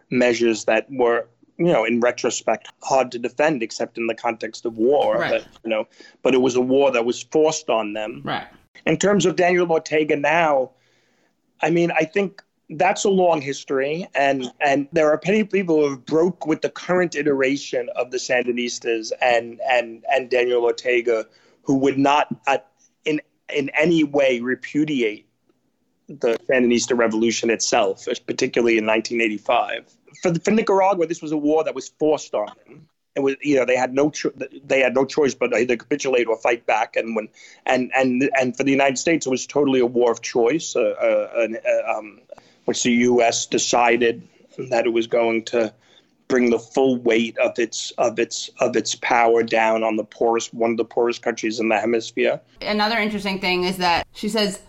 measures that were you know in retrospect hard to defend except in the context of war. Right. but, you know but it was a war that was forced on them. Right. In terms of daniel ortega now i mean i think that's a long history and and there are plenty of people who have broke with the current iteration of the sandinistas and and and daniel ortega who would not uh, in in any way repudiate the Sandinista revolution itself, particularly in 1985. For, for Nicaragua, this was a war that was forced on them. It was, you know, they had no cho- they had no choice but either capitulate or fight back. And when and and and for the United States, it was totally a war of choice, uh, uh, uh, um, which the U.S. decided that it was going to bring the full weight of its of its of its power down on the poorest one of the poorest countries in the hemisphere. Another interesting thing is that she says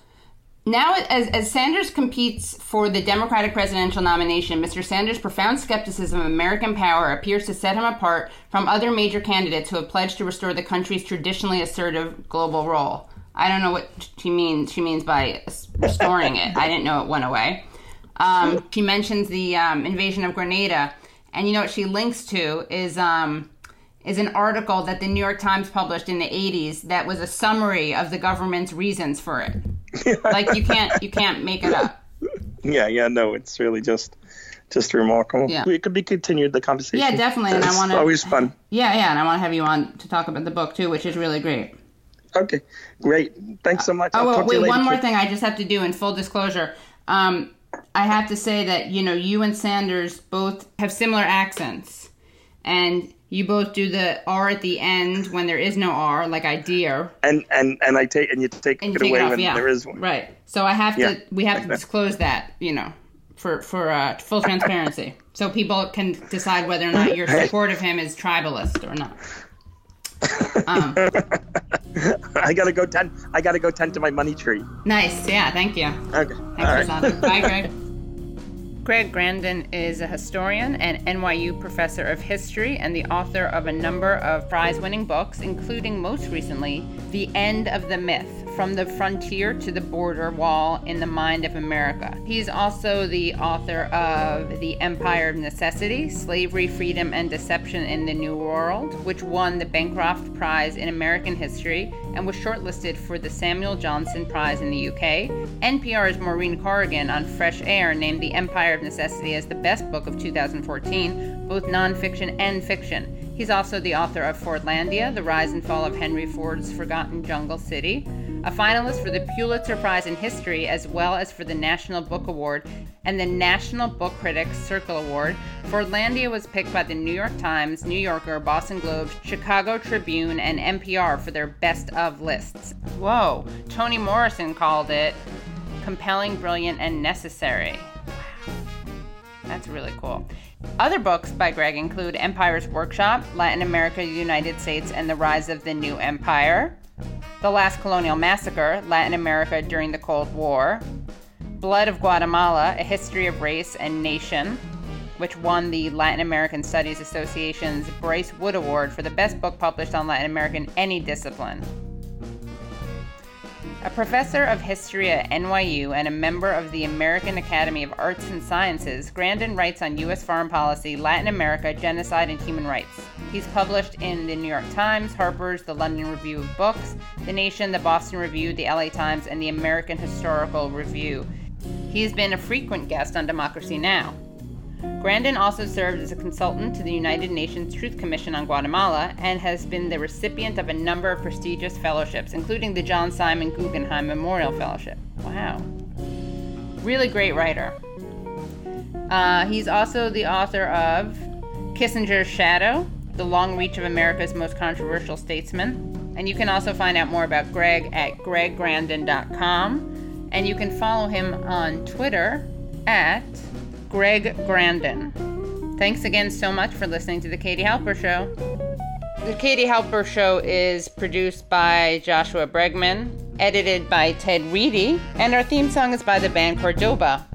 now, as, as Sanders competes for the Democratic presidential nomination, Mr. Sanders' profound skepticism of American power appears to set him apart from other major candidates who have pledged to restore the country's traditionally assertive global role. I don't know what she means. She means by restoring it. I didn't know it went away. Um, she mentions the um, invasion of Grenada, and you know what she links to is um, is an article that the New York Times published in the 80s that was a summary of the government's reasons for it. like you can't you can't make it up. Yeah, yeah, no, it's really just just remarkable. Yeah. It could be continued the conversation. Yeah, definitely, and I wanna- always fun. Yeah, yeah, and I want to have you on to talk about the book too, which is really great. Okay, great. Thanks so much. Oh, I'll well, talk to you wait, one more thing I just have to do in full disclosure. Um, I have to say that, you know, you and Sanders both have similar accents. And you both do the R at the end when there is no R, like I dear. And and and I take and you take And you it take away it off, when yeah. there is one. Right. So I have Yeah. to, we have to disclose that, you know, for, for uh, full transparency. so people can decide whether or not your support of him is tribalist or not. Um, I gotta go tend. I gotta go tend to my money tree. nice. Yeah. Thank you. Okay. Thanks, All right. Bye, Greg. Greg Grandin is a historian and NYU professor of history and the author of a number of prize winning books, including most recently, The End of the Myth From the Frontier to the Border Wall in the Mind of America. He's also the author of The Empire of Necessity Slavery, Freedom, and Deception in the New World, which won the Bancroft Prize in American History and was shortlisted for the Samuel Johnson Prize in the UK. NPR's Maureen Corrigan on Fresh Air named The Empire of Necessity as the best book of 2014, both nonfiction and fiction. He's also the author of Fordlandia, The Rise and Fall of Henry Ford's Forgotten Jungle City, a finalist for the Pulitzer Prize in History, as well as for the National Book Award and the National Book Critics Circle Award. Fordlandia was picked by the New York Times, New Yorker, Boston Globe, Chicago Tribune, and NPR for their best of lists. Whoa, Toni Morrison called it compelling, brilliant, and necessary. That's really cool. Other books by Greg include Empire's Workshop, Latin America, United States, and the Rise of the New Empire, The Last Colonial Massacre, Latin America during the Cold War, Blood of Guatemala, A History of Race and Nation, which won the Latin American Studies Association's Bryce Wood Award for the best book published on Latin American any discipline. A professor of history at NYU and a member of the American Academy of Arts and Sciences, Grandin writes on U.S. foreign policy, Latin America, genocide, and human rights. He's published in the New York Times, Harper's, the London Review of Books, The Nation, the Boston Review, the LA Times, and the American Historical Review. He has been a frequent guest on Democracy Now! Grandin also served as a consultant to the United Nations Truth Commission on Guatemala and has been the recipient of a number of prestigious fellowships, including the John Simon Guggenheim Memorial Fellowship. Wow. Really great writer. Uh, he's also the author of Kissinger's Shadow, The Long Reach of America's Most Controversial Statesman. And you can also find out more about Greg at greggrandin.com. And you can follow him on Twitter at Greg Grandin. Thanks again so much for listening to The Katie Halper Show. The Katie Halper Show is produced by Joshua Bregman, edited by Ted Reedy, and our theme song is by the band Cordoba.